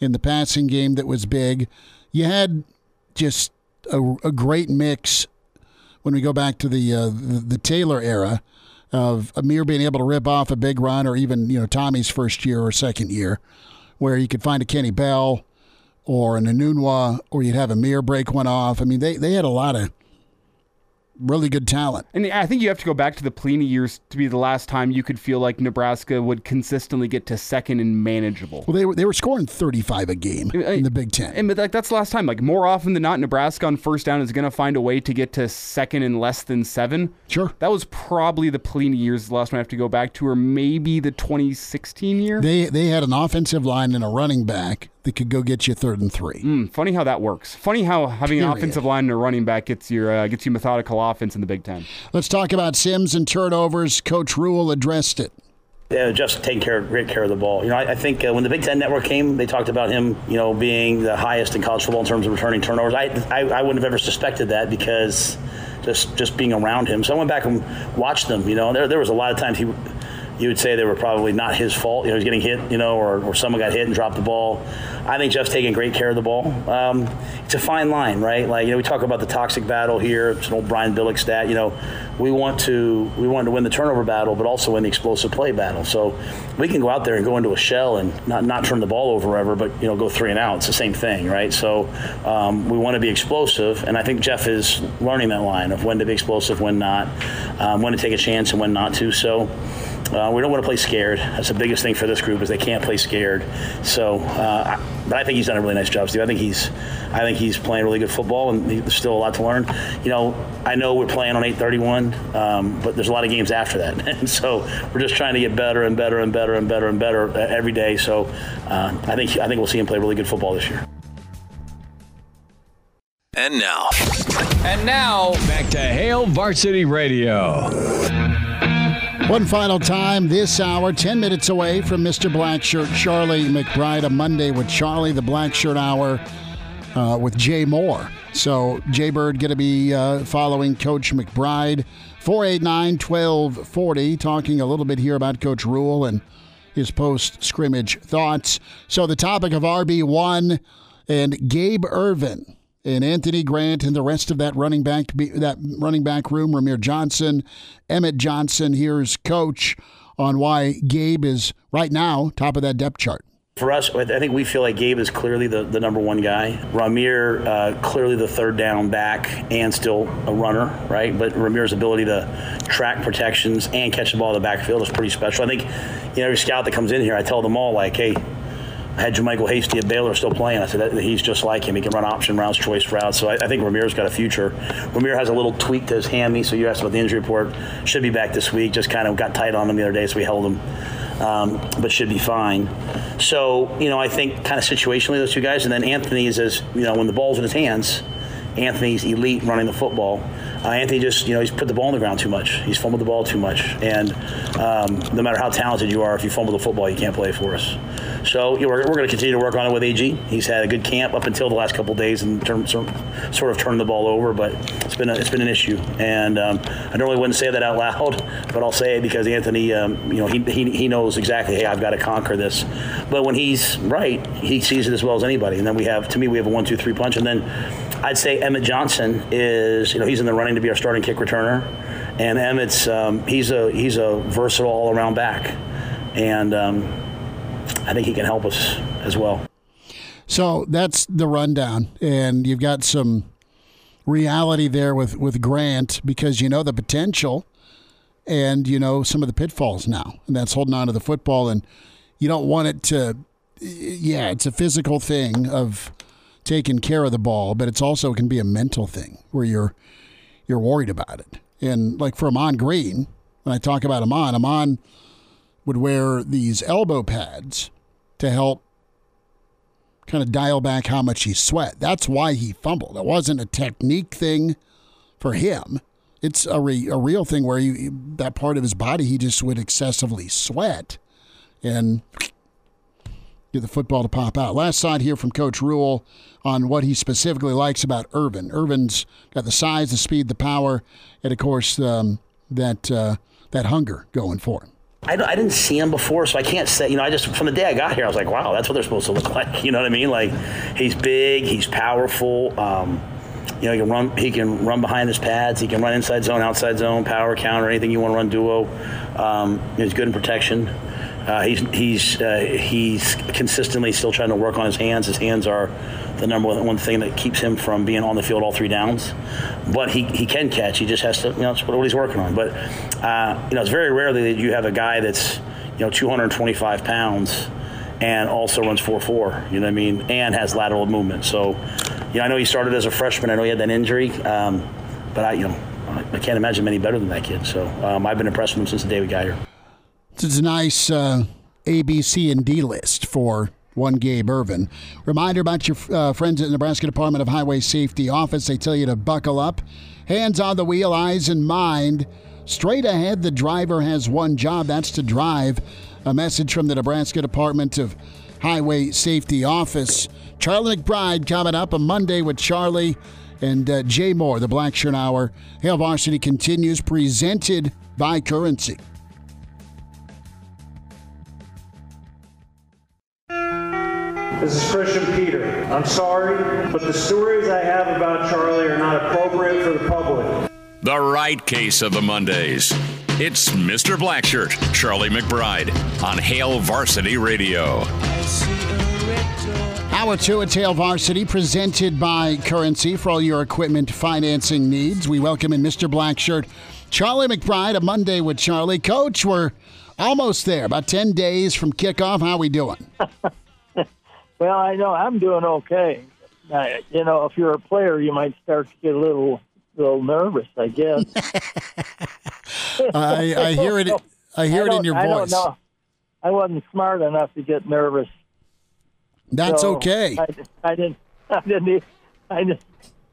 in the passing game that was big. You had just a, a great mix when we go back to the, uh, the the Taylor era of Ameer being able to rip off a big run, or even you know Tommy's first year or second year, where you could find a Kenny Bell or an Enunwa, or you'd have Ameer break one off. I mean, they they had a lot of really good talent. And I think you have to go back to the Pelini years to be the last time you could feel like Nebraska would consistently get to second and manageable. Well, they were they were scoring 35 a game in the Big Ten. And but like that's the last time. Like more often than not, Nebraska on first down is going to find a way to get to second and less than seven. Sure. That was probably the Pelini years. The last one I have to go back to, or maybe the 2016 year. They they had an offensive line and a running back that could go get you third and three. Mm, funny how that works. Funny how having an offensive line and a running back gets your uh, gets you methodical offense in the Big Ten. Let's talk about Sims and turnovers. Coach Rhule addressed it. Yeah, just taking care, great care of the ball. You know, I, I think uh, when the Big Ten Network came, they talked about him, you know, being the highest in college football in terms of returning turnovers. I, I, I wouldn't have ever suspected that because just just being around him. So I went back and watched them. You know, there there was a lot of times he. You would say they were probably not his fault. You know, he was getting hit, you know, or, or someone got hit and dropped the ball. I think Jeff's taking great care of the ball. Um, it's a fine line, right? Like you know, we talk about the toxic battle here. It's an old Brian Billick stat. You know, we want to we want to win the turnover battle, but also win the explosive play battle. So we can go out there and go into a shell and not not turn the ball over ever, but you know, go three and out. It's the same thing, right? So um, we want to be explosive, and I think Jeff is learning that line of when to be explosive, when not, um, when to take a chance, and when not to. So. Uh, we don't want to play scared. That's the biggest thing for this group is they can't play scared. So, uh, I, but I think he's done a really nice job, Steve. I think he's, I think he's playing really good football, and there's still a lot to learn. You know, I know we're playing on 8:31, um, but there's a lot of games after that, and so we're just trying to get better and better and better and better and better uh, every day. So, uh, I think I think we'll see him play really good football this year. And now. And now, back to Hail Varsity Radio. One final time this hour, 10 minutes away from Mr. Blackshirt, Charlie McBride, a Monday with Charlie, the Blackshirt Hour uh, with Jay Moore. So, Jay Bird going to be uh, following Coach McBride. 489 1240, talking a little bit here about Coach Rhule and his post scrimmage thoughts. So, the topic of RB1 and Gabe Ervin and Anthony Grant and the rest of that running back that running back room, Rahmir Johnson, Emmett Johnson. Here's coach on why Gabe is right now top of that depth chart. For us, I think we feel like Gabe is clearly the, the number one guy. Rahmir, uh, clearly the third down back and still a runner, right? But Rahmir's ability to track protections and catch the ball in the backfield is pretty special. I think, you know, every scout that comes in here, I tell them all, like, hey, had JaMycal Hasty at Baylor still playing. I said he's just like him. He can run option routes, choice routes. So I, I think Rahmir's got a future. Rahmir has a little tweak to his hammy. So you asked about the injury report. Should be back this week. Just kind of got tight on him the other day, so we held him. Um, but should be fine. So you know, I think kind of situationally those two guys, and then Anthony is as you know when the ball's in his hands. Anthony's elite running the football. uh, Anthony just, you know, he's put the ball on the ground too much. He's fumbled the ball too much. And um, no matter how talented you are, if you fumble the football, you can't play for us. So you know, we're, we're going to continue to work on it with AG. He's had a good camp up until the last couple days of sort of turning the ball over, but it's been a, it's been an issue. And um, I normally wouldn't say that out loud, but I'll say it because Anthony, um, you know, he, he, he knows exactly, hey, I've got to conquer this. But when he's right, he sees it as well as anybody. And then we have, to me, we have a one, two, three punch. And then I'd say Emmett Johnson is, you know, he's in the running to be our starting kick returner. And Emmett's, um, he's a he's a versatile all around back. And um, I think he can help us as well. So that's the rundown, and you've got some reality there with with Grant because you know the potential, and you know some of the pitfalls now, and that's holding on to the football, and you don't want it to. Yeah, it's a physical thing of taking care of the ball, but it's also can be a mental thing where you're you're worried about it. And like for Ahman Green, when I talk about Ahman, Ahman would wear these elbow pads to help kind of dial back how much he sweat. That's why he fumbled. It wasn't a technique thing for him. It's a, re, a real thing where he, that part of his body he just would excessively sweat and the football to pop out. Last side here from Coach Rhule on what he specifically likes about Ervin. Ervin's got the size, the speed, the power, and of course um, that uh, that hunger going for him. I, I, didn't see him before, so I can't say. You know, I just from the day I got here, I was like, wow, that's what they're supposed to look like. You know what I mean? Like, he's big, he's powerful. Um, you know, he can run. He can run behind his pads. He can run inside zone, outside zone, power counter, anything you want to run duo. Um, he's good in protection. Uh, he's he's uh, he's consistently still trying to work on his hands. His hands are the number one, thing that keeps him from being on the field all three downs. But he, he can catch. He just has to, you know, that's what he's working on. But, uh, you know, it's very rarely that you have a guy that's, you know, 225 pounds and also runs 4-4, you know what I mean, and has lateral movement. So, you know, I know he started as a freshman. I know he had that injury. Um, but, I, you know, I can't imagine many better than that kid. So um, I've been impressed with him since the day we got here. It's a nice uh, A, B, C, and D list for one Gabe Ervin. Reminder about your uh, friends at the Nebraska Department of Highway Safety Office. They tell you to buckle up, hands on the wheel, eyes in mind. Straight ahead, the driver has one job that's to drive. A message from the Nebraska Department of Highway Safety Office. Charlie McBride coming up on Monday with Charlie and uh, Jay Moore, the Blackshirt Hour. Hail Varsity continues, presented by Currency. This is Christian Peter. I'm sorry, but the stories I have about Charlie are not appropriate for the public. The right case of the Mondays. It's Mr. Blackshirt, Charlie McBride, on Hail Varsity Radio. Hour two at Hail Varsity, presented by Currency for all your equipment financing needs. We welcome in Mr. Blackshirt, Charlie McBride, a Monday with Charlie. Coach, we're almost there, about 10 days from kickoff. How we doing? Well, I know I'm doing okay. Uh, you know, if you're a player, you might start to get a little little nervous. I guess. I, I hear it. I hear I it in your voice. I don't know. I wasn't smart enough to get nervous. That's so okay. I, I didn't. I didn't. I didn't.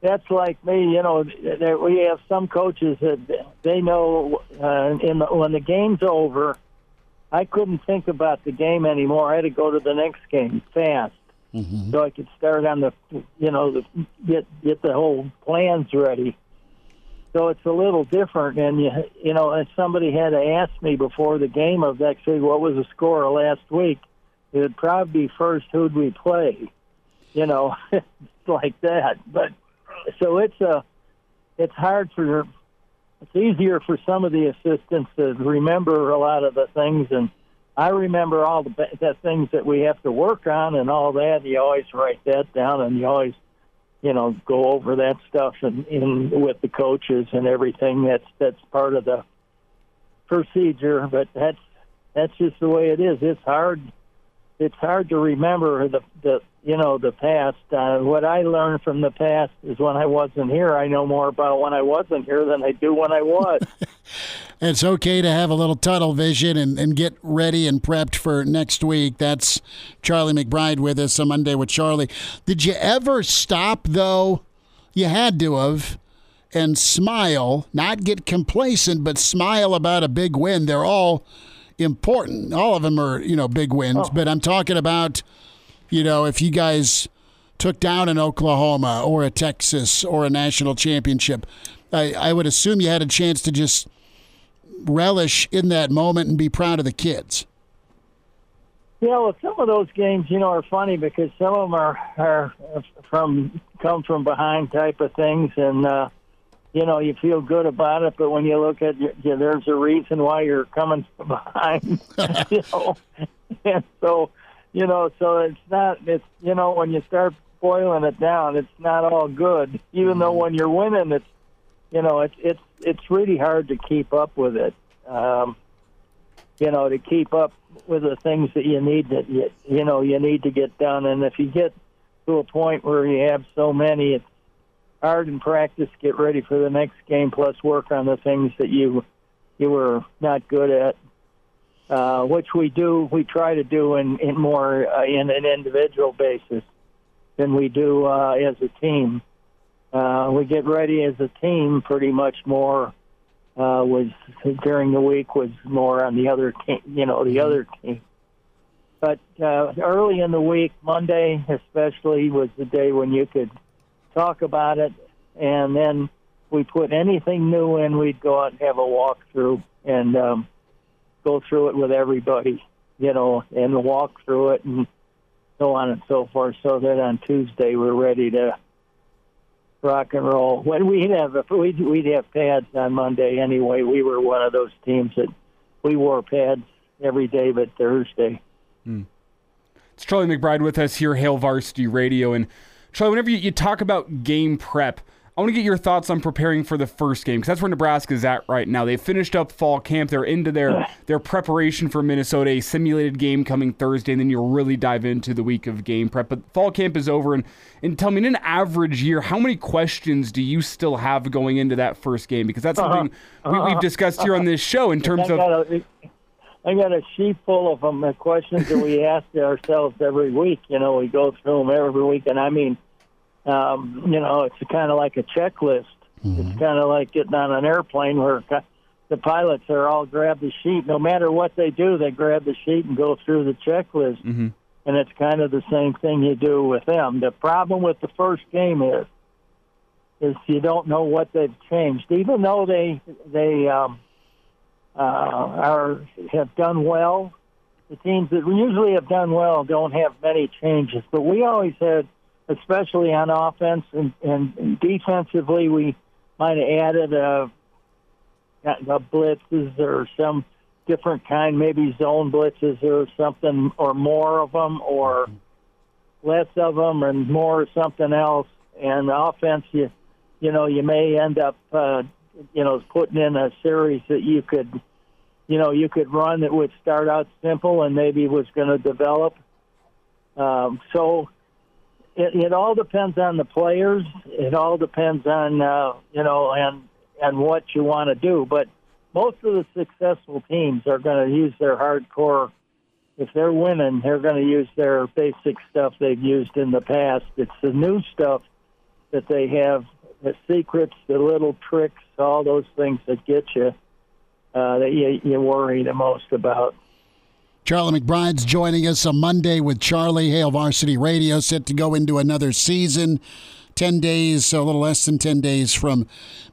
That's like me, you know. There, we have some coaches that they know uh, in the, when the game's over, I couldn't think about the game anymore. I had to go to the next game fast, mm-hmm. so I could start on the, you know, the, get get the whole plans ready. So it's a little different, and you you know, if somebody had to ask me before the game of next week what was the score last week, it would probably be first who'd we play, you know, like that. But so it's a, it's hard for it's easier for some of the assistants to remember a lot of the things and I remember all the, the things that we have to work on and all that. You always write that down, and you always, you know, go over that stuff and in with the coaches and everything. That's that's part of the procedure. But that's that's just the way it is. It's hard. It's hard to remember the the you know the past. Uh, what I learned from the past is when I wasn't here. I know more about when I wasn't here than I do when I was. it's okay to have a little tunnel vision and, and get ready and prepped for next week. That's Charlie McBride with us on Monday with Charlie. Did you ever stop though? You had to have and smile, not get complacent, but smile about a big win. They're all important. All of them are, you know, big wins, oh. but I'm talking about, you know, if you guys took down an Oklahoma or a Texas or a national championship, I, I would assume you had a chance to just relish in that moment and be proud of the kids. Yeah, well, some of those games, you know, are funny because some of them are are from come from behind type of things, and uh, you know, you feel good about it. But when you look at, you, there's a reason why you're coming from behind, you know, and so, you know, so it's not, it's you know, when you start boiling it down, it's not all good. Even mm-hmm. though when you're winning, it's, you know, it's it's it's really hard to keep up with it. Um, you know, to keep up with the things that you need that you, you know you need to get done. And if you get to a point where you have so many, it's hard in practice. Get ready for the next game, plus work on the things that you you were not good at. Uh, which we do, we try to do in, in more uh, in an individual basis than we do uh, as a team. Uh, we get ready as a team pretty much more uh, was during the week was more on the other team, you know, the other team. But uh, early in the week, Monday especially, was the day when you could talk about it, and then we put anything new in, we'd go out and have a walkthrough and um, go through it with everybody, you know, and walk through it and so on and so forth, so that on Tuesday we're ready to rock and roll. When we'd have we'd, we'd have pads on Monday anyway. We were one of those teams that we wore pads every day but Thursday. Hmm. It's Charlie McBride with us here, Hail Varsity Radio, and Charlie. Whenever you, you talk about game prep, I want to get your thoughts on preparing for the first game because that's where Nebraska's at right now. They've finished up fall camp. They're into their their preparation for Minnesota, a simulated game coming Thursday, and then you'll really dive into the week of game prep. But fall camp is over, and and tell me, in an average year, how many questions do you still have going into that first game? Because that's something uh-huh. we, have uh-huh. discussed here on this show in terms of. I got a sheet full of them, the questions that we ask ourselves every week. You know, we go through them every week, and I mean um, you know, it's kind of like a checklist. Mm-hmm. It's kind of like getting on an airplane where the pilots are all grab the sheet. No matter what they do, they grab the sheet and go through the checklist. Mm-hmm. And it's kind of the same thing you do with them. The problem with the first game is, is you don't know what they've changed, even though they they um, uh, are have done well. The teams that usually have done well don't have many changes, but we always had especially on offense and, and defensively, we might have added a, a blitzes or some different kind, maybe zone blitzes or something, or more of them, or less of them, and more something else. And offense, you you know, you may end up, uh, you know, putting in a series that you could, you know, you could run that would start out simple and maybe was going to develop. Um, so it, it all depends on the players. It all depends on uh, you know and and what you want to do. But most of the successful teams are going to use their hardcore. If they're winning, they're going to use their basic stuff they've used in the past. It's the new stuff that they have, the secrets, the little tricks, all those things that get you uh, that you, you worry the most about. Charlie McBride's joining us on Monday with Charlie Hail Varsity Radio, set to go into another season. 10 days, so a little less than 10 days from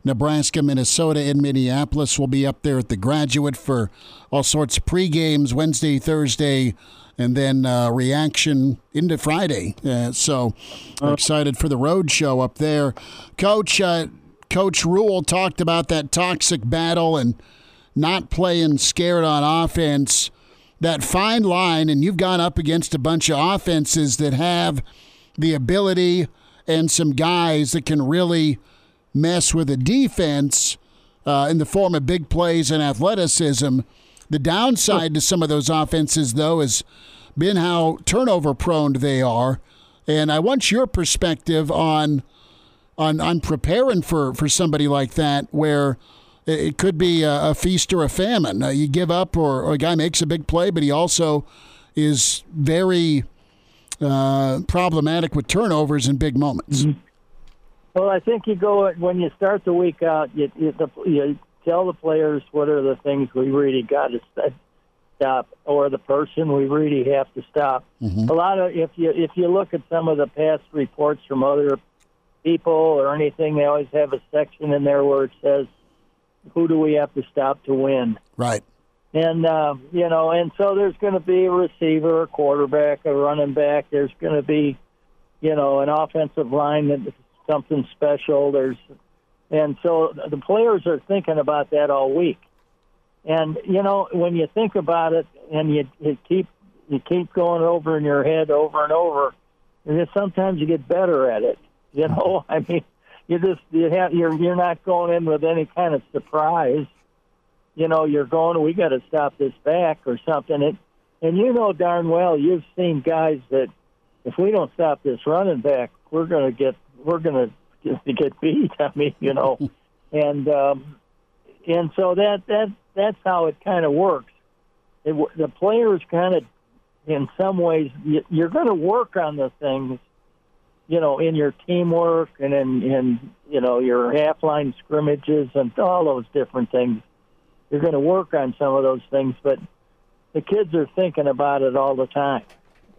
Nebraska, Minnesota, and Minneapolis. We'll be up there at the graduate for all sorts of pre games Wednesday, Thursday, and then uh, reaction into Friday. Uh, so excited for the road show up there. Coach, uh, Coach Rhule talked about that toxic battle and not playing scared on offense that fine line, and you've gone up against a bunch of offenses that have the ability and some guys that can really mess with a defense uh, in the form of big plays and athleticism. The downside to some of those offenses, though, has been how turnover prone they are. And I want your perspective on on on preparing for for somebody like that, where it could be a, a feast or a famine. Uh, you give up, or, or, a guy makes a big play, but he also is very uh, problematic with turnovers in big moments. Mm-hmm. Well, I think you go when you start the week out. You, you, the, you tell the players what are the things we really got to stop, or the person we really have to stop. Mm-hmm. A lot of if you if you look at some of the past reports from other people or anything, they always have a section in there where it says, "Who do we have to stop to win?" Right. And uh, you know, and so there's going to be a receiver, a quarterback, a running back. There's going to be, you know, an offensive line that something special. There's, and so the players are thinking about that all week. And you know, when you think about it, and you, you keep you keep going over in your head over and over, and then sometimes you get better at it. You know, I mean, you just you have you're you're not going in with any kind of surprise you know, you're going, we got to stop this back or something. And, and you know darn well, you've seen guys that if we don't stop this running back, we're going to get, we're going to get beat. I mean, you know, and, um, and so that, that, that's how it kind of works. It, the players kind of, in some ways, you, you're going to work on the things, you know, in your teamwork and in, in, you know, your half line scrimmages and all those different things you're going to work on some of those things, but the kids are thinking about it all the time,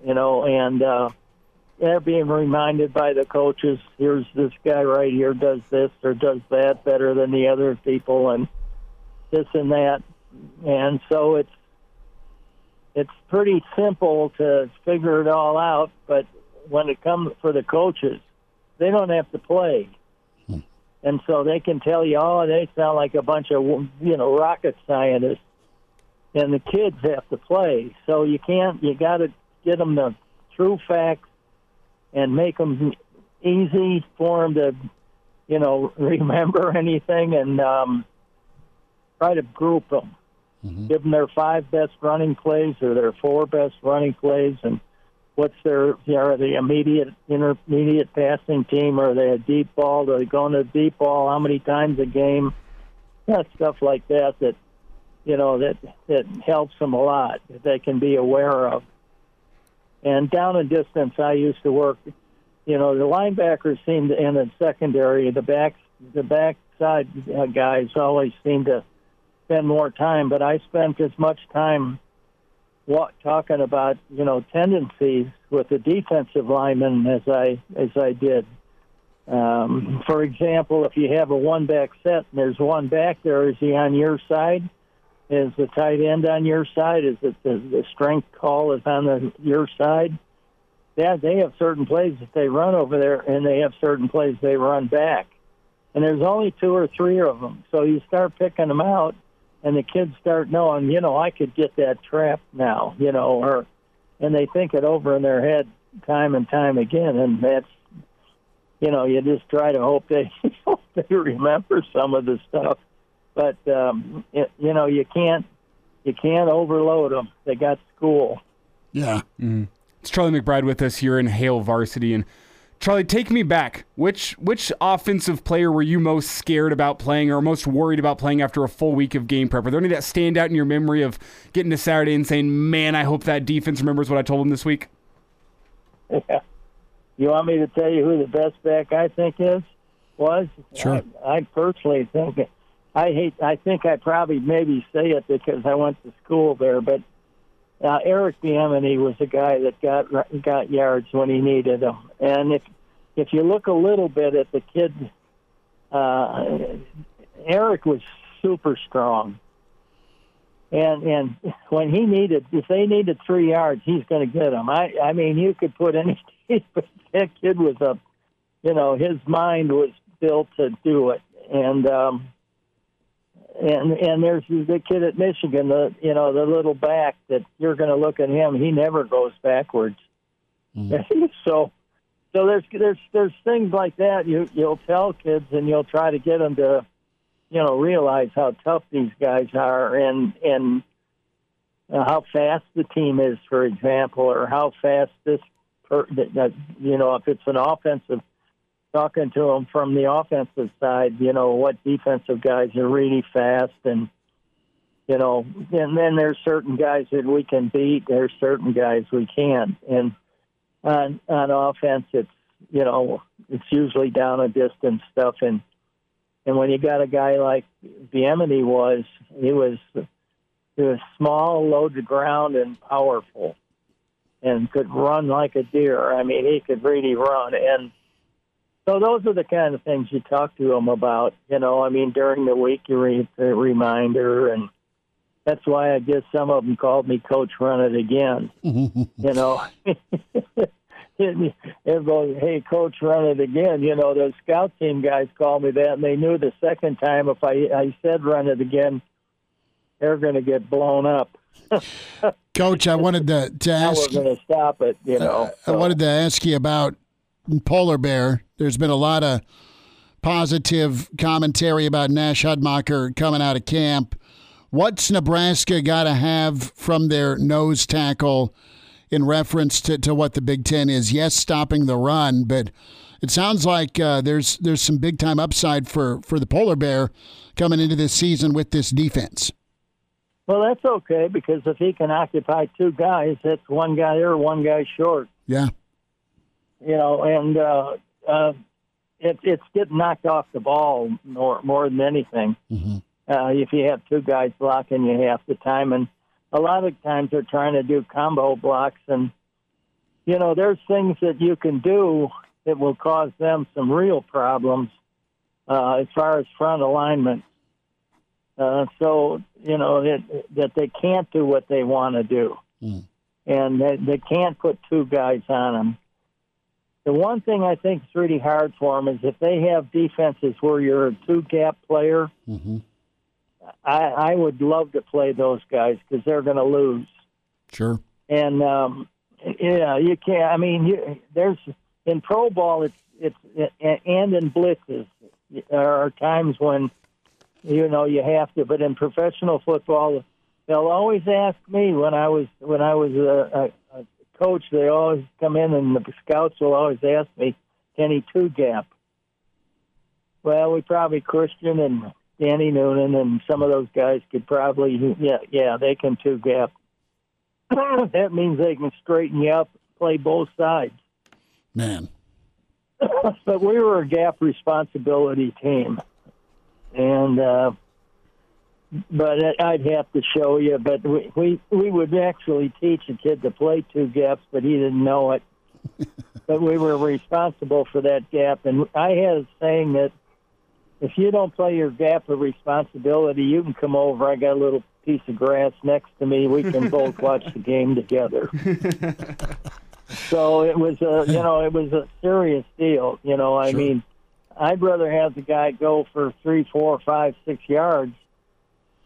you know, and uh, they're being reminded by the coaches. Here's this guy right here does this or does that better than the other people, and this and that, and so it's it's pretty simple to figure it all out. But when it comes for the coaches, they don't have to play and so they can tell you, oh, they sound like a bunch of you know rocket scientists, and the kids have to play. So you can't, you got to get them the true facts and make them easy for them to, you know, remember anything and um, try to group them. Mm-hmm. Give them their five best running plays or their four best running plays and what's their you know, are they immediate intermediate passing team? Or are they a deep ball? Are they going to deep ball? How many times a game? Yeah, stuff like that that you know that that helps them a lot that they can be aware of. And down and distance i used to work you know the linebackers seem to in the secondary the back the backside guys always seem to spend more time but i spent as much time talking about you know tendencies with the defensive lineman as I as I did. Um, for example, if you have a one back set and there's one back there, is he on your side? Is the tight end on your side? Is it the, the strength call is on the, your side? Yeah, they have certain plays that they run over there, and they have certain plays they run back. And there's only two or three of them, so you start picking them out and the kids start knowing, you know, I could get that trap now, you know, or and they think it over in their head time and time again, and that's, you know, you just try to hope they they remember some of the stuff, but um, it, you know, you can't you can't overload them. They got school. Yeah. Mm. It's Charlie McBride with us here in Hail Varsity, and Charlie, take me back. Which which offensive player were you most scared about playing or most worried about playing after a full week of game prep? Are there any that stand out in your memory of getting to Saturday and saying, "Man, I hope that defense remembers what I told them this week"? Yeah. You want me to tell you who the best back I think is? Was sure. I, I personally think I hate. I think I probably maybe say it because I went to school there, but uh, Eric Bieniemy was a guy that got got yards when he needed them, and if if you look a little bit at the kid, uh, Eric was super strong. And and when he needed, if they needed three yards, he's going to get them. I I mean, you could put any. But that kid was a, you know, his mind was built to do it, and um, and and there's the kid at Michigan, the you know the little back that you're going to look at him. He never goes backwards. Mm-hmm. so so there's there's there's things like that you you'll tell kids and you'll try to get them to you know realize how tough these guys are and and uh, how fast the team is, for example, or how fast this per, you know if it's an offensive talking to them from the offensive side, you know, what defensive guys are really fast and you know, and then there's certain guys that we can beat, there's certain guys we can't. And on on offense it's you know, it's usually down a distance stuff. And and when you got a guy like Bieniemy was, he was he was small, low to ground, and powerful, and could run like a deer. I mean, he could really run. And so those are the kind of things you talk to them about. You know, I mean, during the week you read the reminder, and that's why I guess some of them called me Coach Run It Again. you know. Everybody, hey, coach, run it again. You know, those scout team guys called me that, and they knew the second time if I I said run it again, they're going to get blown up. Coach, I wanted to, to ask. we're going to stop it. You know, uh, I wanted to ask you about polar bear. There's been a lot of positive commentary about Nash Hutmacher coming out of camp. What's Nebraska got to have from their nose tackle? in reference to, to what the Big Ten is. Yes, stopping the run, but it sounds like uh, there's there's some big time upside for, for the polar bear coming into this season with this defense. Well, that's okay because if he can occupy two guys, that's one guy there, one guy short. Yeah. You know, and uh, uh, it, it's getting knocked off the ball more more than anything. Mm-hmm. Uh, if you have two guys blocking you half the time, and a lot of times they're trying to do combo blocks and you know there's things that you can do that will cause them some real problems uh, as far as front alignment uh, so you know that that they can't do what they want to do mm. and they, they can't put two guys on them the one thing I think is really hard for them is if they have defenses where you're a two gap player mm-hmm I, I would love to play those guys because they're going to lose. Sure. And um, yeah, you can't. I mean, you, there's in pro ball, it's it's and in blitzes there are times when you know you have to, but in professional football, they'll always ask me when I was when I was a, a, a coach. They always come in and the scouts will always ask me, "Can he two gap?" Well, we probably Christian and Danny Noonan and some of those guys could probably, yeah, yeah, they can two gap. that means they can straighten you up, play both sides. Man. but we were a gap responsibility team, and uh, but I'd have to show you. But we, we we would actually teach a kid to play two gaps, but he didn't know it. but we were responsible for that gap, and I had a saying that if you don't play your gap of responsibility, you can come over. I got a little piece of grass next to me. We can both watch the game together. so it was a, you know, it was a serious deal. You know, I sure. mean, I'd rather have the guy go for three, four, five, six yards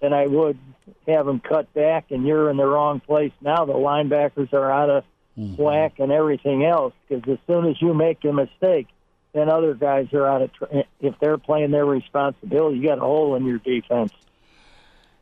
than I would have them cut back and you're in the wrong place. Now the linebackers are out of mm-hmm. whack and everything else because as soon as you make a mistake, then other guys are out of. Tra- if they're playing their responsibility, you got a hole in your defense.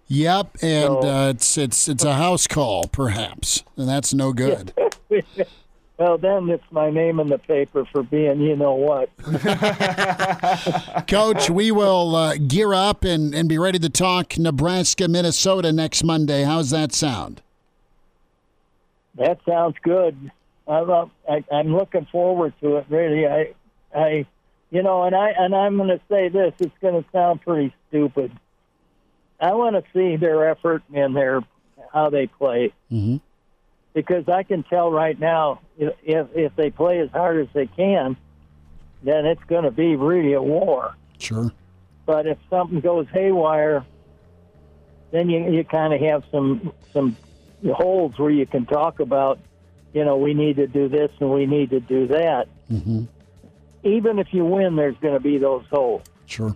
Yep, and so, uh, it's it's it's a house call, perhaps, and that's no good. well, then it's my name in the paper for being, you know what. Coach, we will uh, gear up and, and be ready to talk Nebraska, Minnesota next Monday. How's that sound? That sounds good. I'm, I, I'm looking forward to it. Really, I I, you know, and I and I'm going to say this. It's going to sound pretty stupid. I want to see their effort and their how they play mm-hmm. Because I can tell right now if if they play as hard as they can, then it's going to be really a war. Sure. But if something goes haywire, then you you kind of have some some holes where you can talk about, you know, we need to do this and we need to do that. Mm-hmm even if you win, there's going to be those holes. Sure.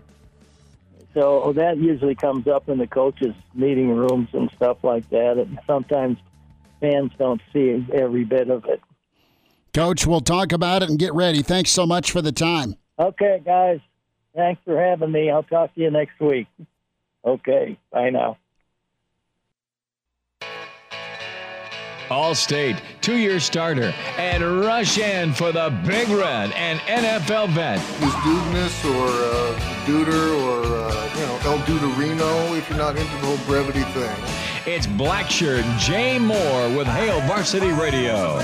So that usually comes up in the coaches' meeting rooms and stuff like that. And sometimes fans don't see every bit of it. Coach, we'll talk about it and get ready. Thanks so much for the time. Okay, guys. Thanks for having me. I'll talk to you next week. Okay. Bye now. All-State, two-year starter, and rush in for the Big Red and NFL vet. Is Dudeness or uh, Duder or, uh, you know, El Duderino if you're not into the whole brevity thing. It's Blackshirt Jay Moore with Hail Varsity Radio.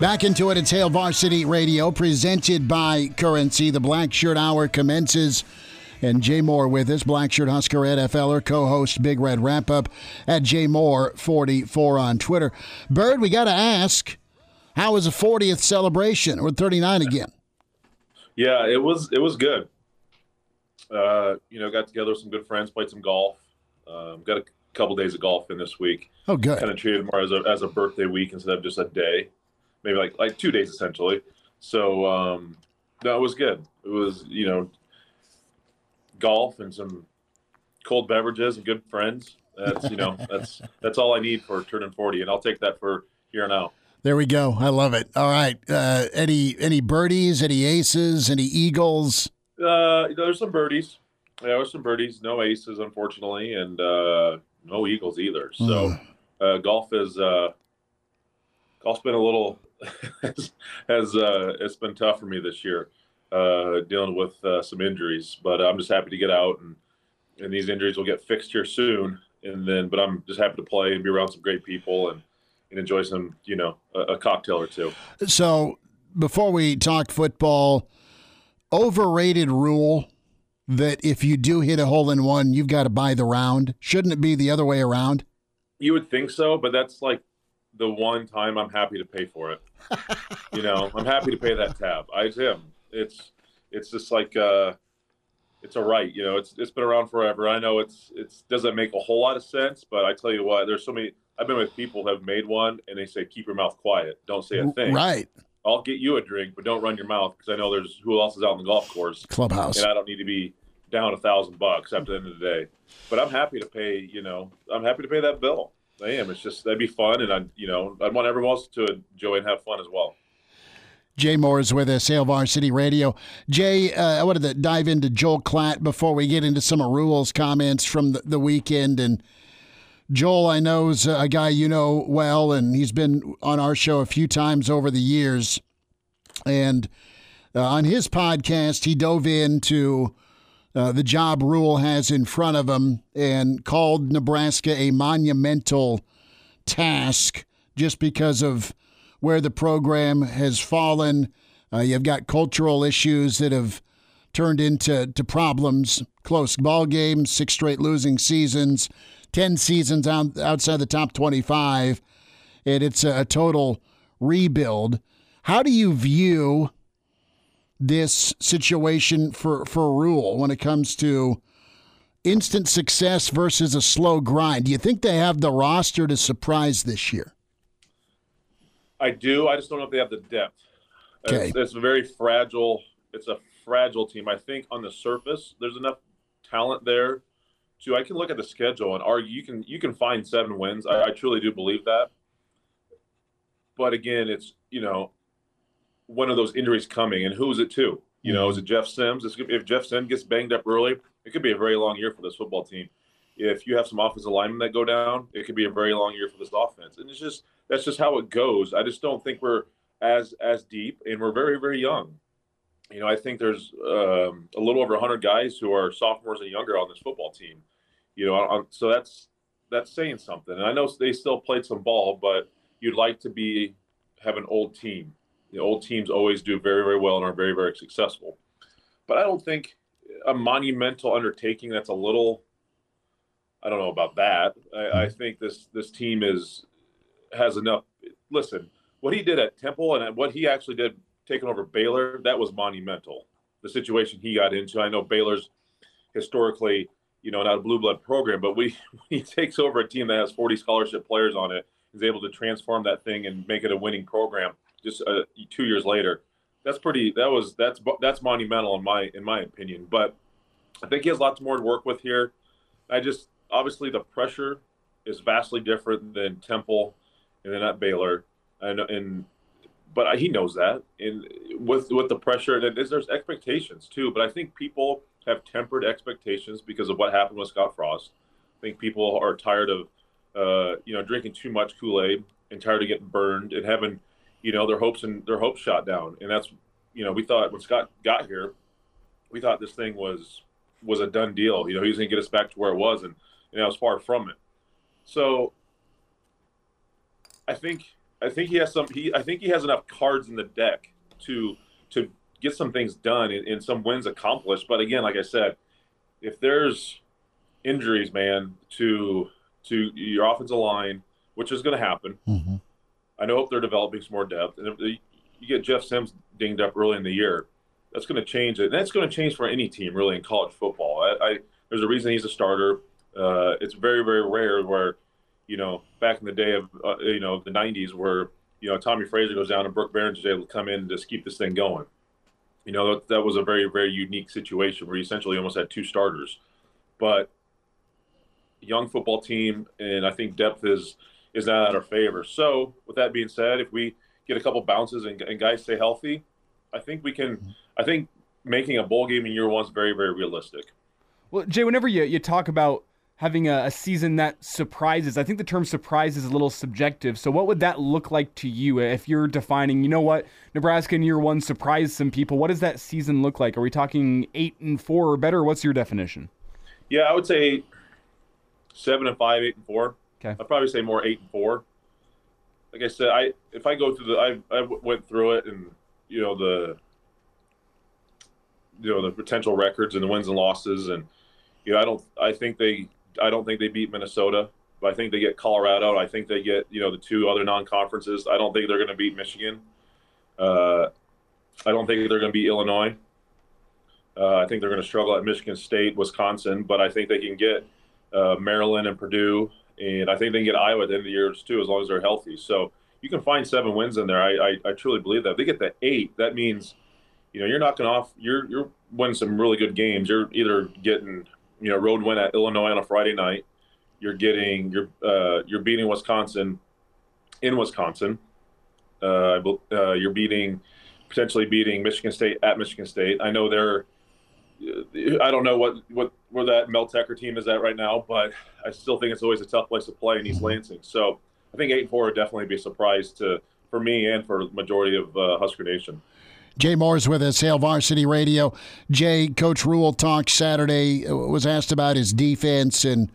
Back into it, it's Hail Varsity Radio, presented by Currency. The Blackshirt Hour commences. And Jay Moore with us, Blackshirt Husker NFLer, co-host Big Red Wrap Up at Jay Moore 44 on Twitter. Bird, we got to ask, how was the 40th celebration or 39 again? Yeah, it was it was good. Uh, you know, got together with some good friends, played some golf. Um, got a couple days of golf in this week. Oh, good. Kind of treated more as a as a birthday week instead of just a day, maybe like like two days essentially. So um, no, it was good. It was you know golf and some cold beverages and good friends. That's you know that's that's all I need for turning forty, and I'll take that for here and now. There we go. I love it. All right. Uh, any any birdies? Any aces? Any eagles? Uh, there's some birdies. Yeah, there's some birdies. No aces, unfortunately, and uh, no eagles either. So uh, golf is uh, golf's been a little has, has uh, it's been tough for me this year, uh, dealing with uh, some injuries. But I'm just happy to get out, and and these injuries will get fixed here soon. And then, but I'm just happy to play and be around some great people and and enjoy some, you know, a, a cocktail or two. So before we talk football, overrated rule that if you do hit a hole in one, you've got to buy the round. Shouldn't it be the other way around? You would think so, but that's like the one time I'm happy to pay for it. you know, I'm happy to pay that tab. I am. It's it's just like uh it's a right, you know, it's it's been around forever. I know it's it's doesn't make a whole lot of sense, but I tell you what, there's so many I've been with people who have made one and they say keep your mouth quiet, don't say a thing. Right. I'll get you a drink, but don't run your mouth because I know there's who else is out on the golf course, Clubhouse. and I don't need to be down a thousand bucks after the end of the day. But I'm happy to pay. You know, I'm happy to pay that bill. I am. It's just that'd be fun, and I, you know, I want everyone else to enjoy and have fun as well. Jay Moore is with us, Hail Varsity Radio. Jay, uh, I wanted to dive into Joel Klatt before we get into some of Rhule's comments from the, the weekend. And Joel, I know, is a guy you know well, and he's been on our show a few times over the years. And uh, on his podcast, he dove into uh, the job Rhule has in front of him and called Nebraska a monumental task just because of where the program has fallen. Uh, you've got cultural issues that have turned into to problems. Close ball games, six straight losing seasons, ten seasons out, outside the top twenty-five, and it's a, total rebuild. How do you view this situation for for Rhule when it comes to instant success versus a slow grind? Do you think they have the roster to surprise this year? I do. I just don't know if they have the depth. Okay. It's, it's a very fragile. It's a fragile team. I think on the surface, there's enough talent there. To I can look at the schedule and argue you can you can find seven wins. I, I truly do believe that. But again, it's you know one of those injuries coming, and who is it to? You know, mm-hmm. is it Jeff Sims? If Jeff Sims gets banged up early, it could be a very long year for this football team. If you have some offensive linemen that go down, it could be a very long year for this offense. And it's just that's just how it goes. I just don't think we're as as deep, and we're very very young. You know, I think there's um, a little over 100 guys who are sophomores and younger on this football team. You know, on, so that's that's saying something. And I know they still played some ball, but you'd like to be have an old team. The old teams always do very very well and are very very successful. But I don't think a monumental undertaking that's a little. I don't know about that. I, I think this this team is has enough. Listen, what he did at Temple and what he actually did taking over Baylor, that was monumental. The situation he got into. I know Baylor's historically, you know, not a blue blood program, but we he takes over a team that has 40 scholarship players on it, is able to transform that thing and make it a winning program just uh, two years later. That's pretty. That was that's that's monumental in my in my opinion. But I think he has lots more to work with here. I just obviously the pressure is vastly different than Temple and then at Baylor, and and but he knows that. And with with the pressure, and there's expectations too. But I think people have tempered expectations because of what happened with Scott Frost. I think people are tired of uh, you know drinking too much Kool Aid and tired of getting burned and having you know their hopes and their hopes shot down. And that's you know we thought when Scott got here, we thought this thing was was a done deal. You know he was going to get us back to where it was, and and I was far from it. So I think I think he has some. He I think he has enough cards in the deck to to get some things done and, and some wins accomplished. But again, like I said, if there's injuries, man, to to your offensive line, which is going to happen. Mm-hmm. I know if they're developing some more depth, and if they, you get Jeff Sims dinged up early in the year, that's going to change it. And that's going to change for any team, really, in college football. I, I there's a reason he's a starter. Uh, it's very, very rare where, you know, back in the day of, uh, you know, the 90s where, you know, Tommie Frazier goes down and Brook is able to come in and just keep this thing going. You know, that, that was a very, very unique situation where you essentially almost had two starters. But young football team, and I think depth is is not at our favor. So, with that being said, if we get a couple bounces and, and guys stay healthy, I think we can. I think making a bowl game in year one is very, very realistic. Well, Jay, whenever you, you talk about having a, a, season that surprises, I think the term surprise is a little subjective. So, what would that look like to you if you're defining, you know what, Nebraska in year one surprised some people? What does that season look like? Are we talking eight and four or better? What's your definition? Yeah, I would say seven and five, eight and four. Okay. I'd probably say more eight and four. Like I said, I if I go through the, I I went through it and you know the you know the potential records and the wins and losses and you know I don't I think they I don't think they beat Minnesota but I think they get Colorado I think they get you know the two other non conferences I don't think they're going to beat Michigan uh, I don't think they're going to beat Illinois uh, I think they're going to struggle at Michigan State Wisconsin but I think they can get uh, Maryland and Purdue and I think they can get Iowa at the end of the year too as long as they're healthy so you can find seven wins in there. I, I, I truly believe that. If they get the eight, that means, you know, you're knocking off. You're you're winning some really good games. You're either getting, you know, road win at Illinois on a Friday night. You're getting you're uh, you're beating Wisconsin in Wisconsin. Uh, uh, you're beating potentially beating Michigan State at Michigan State. I know they're. I don't know what, what where that Mel Tucker team is at right now, but I still think it's always a tough place to play in East Lansing. So I think eight and four would definitely be a surprise to for me and for majority of uh, Husker Nation. Jay Moore's with us, Hail Varsity Radio. Jay, Coach Rhule talked Saturday, uh, was asked about his defense, and,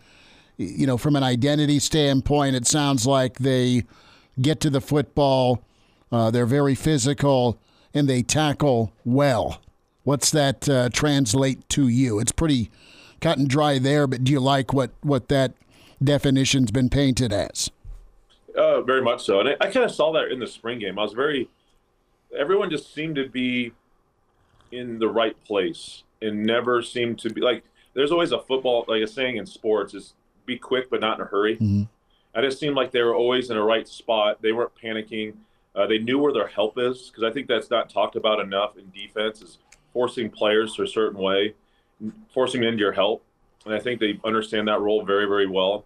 you know, from an identity standpoint, it sounds like they get to the football, uh, they're very physical, and they tackle well. What's that uh, translate to you? It's pretty cut and dry there, but do you like what, what that definition's been painted as? Uh, very much so, and I, I kind of saw that in the spring game. I was very, everyone just seemed to be in the right place and never seemed to be like. There's always a football, like a saying in sports, is be quick but not in a hurry. Mm-hmm. I just seemed like they were always in the right spot. They weren't panicking. Uh, they knew where their help is because I think that's not talked about enough in defense. Is forcing players to a certain way, forcing them into your help, and I think they understand that role very, very well.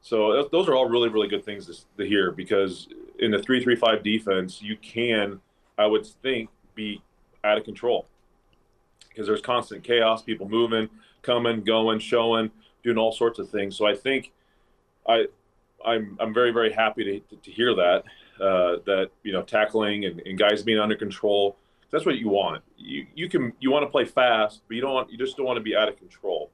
So those are all really, really good things to, to hear because in the three-three-five defense, you can, I would think, be out of control because there's constant chaos, people moving, coming, going, showing, doing all sorts of things. So I think I, I'm, I'm very, very happy to, to hear that, uh, that, you know, tackling and, and guys being under control. That's what you want. You, you can, you want to play fast, but you don't want, you just don't want to be out of control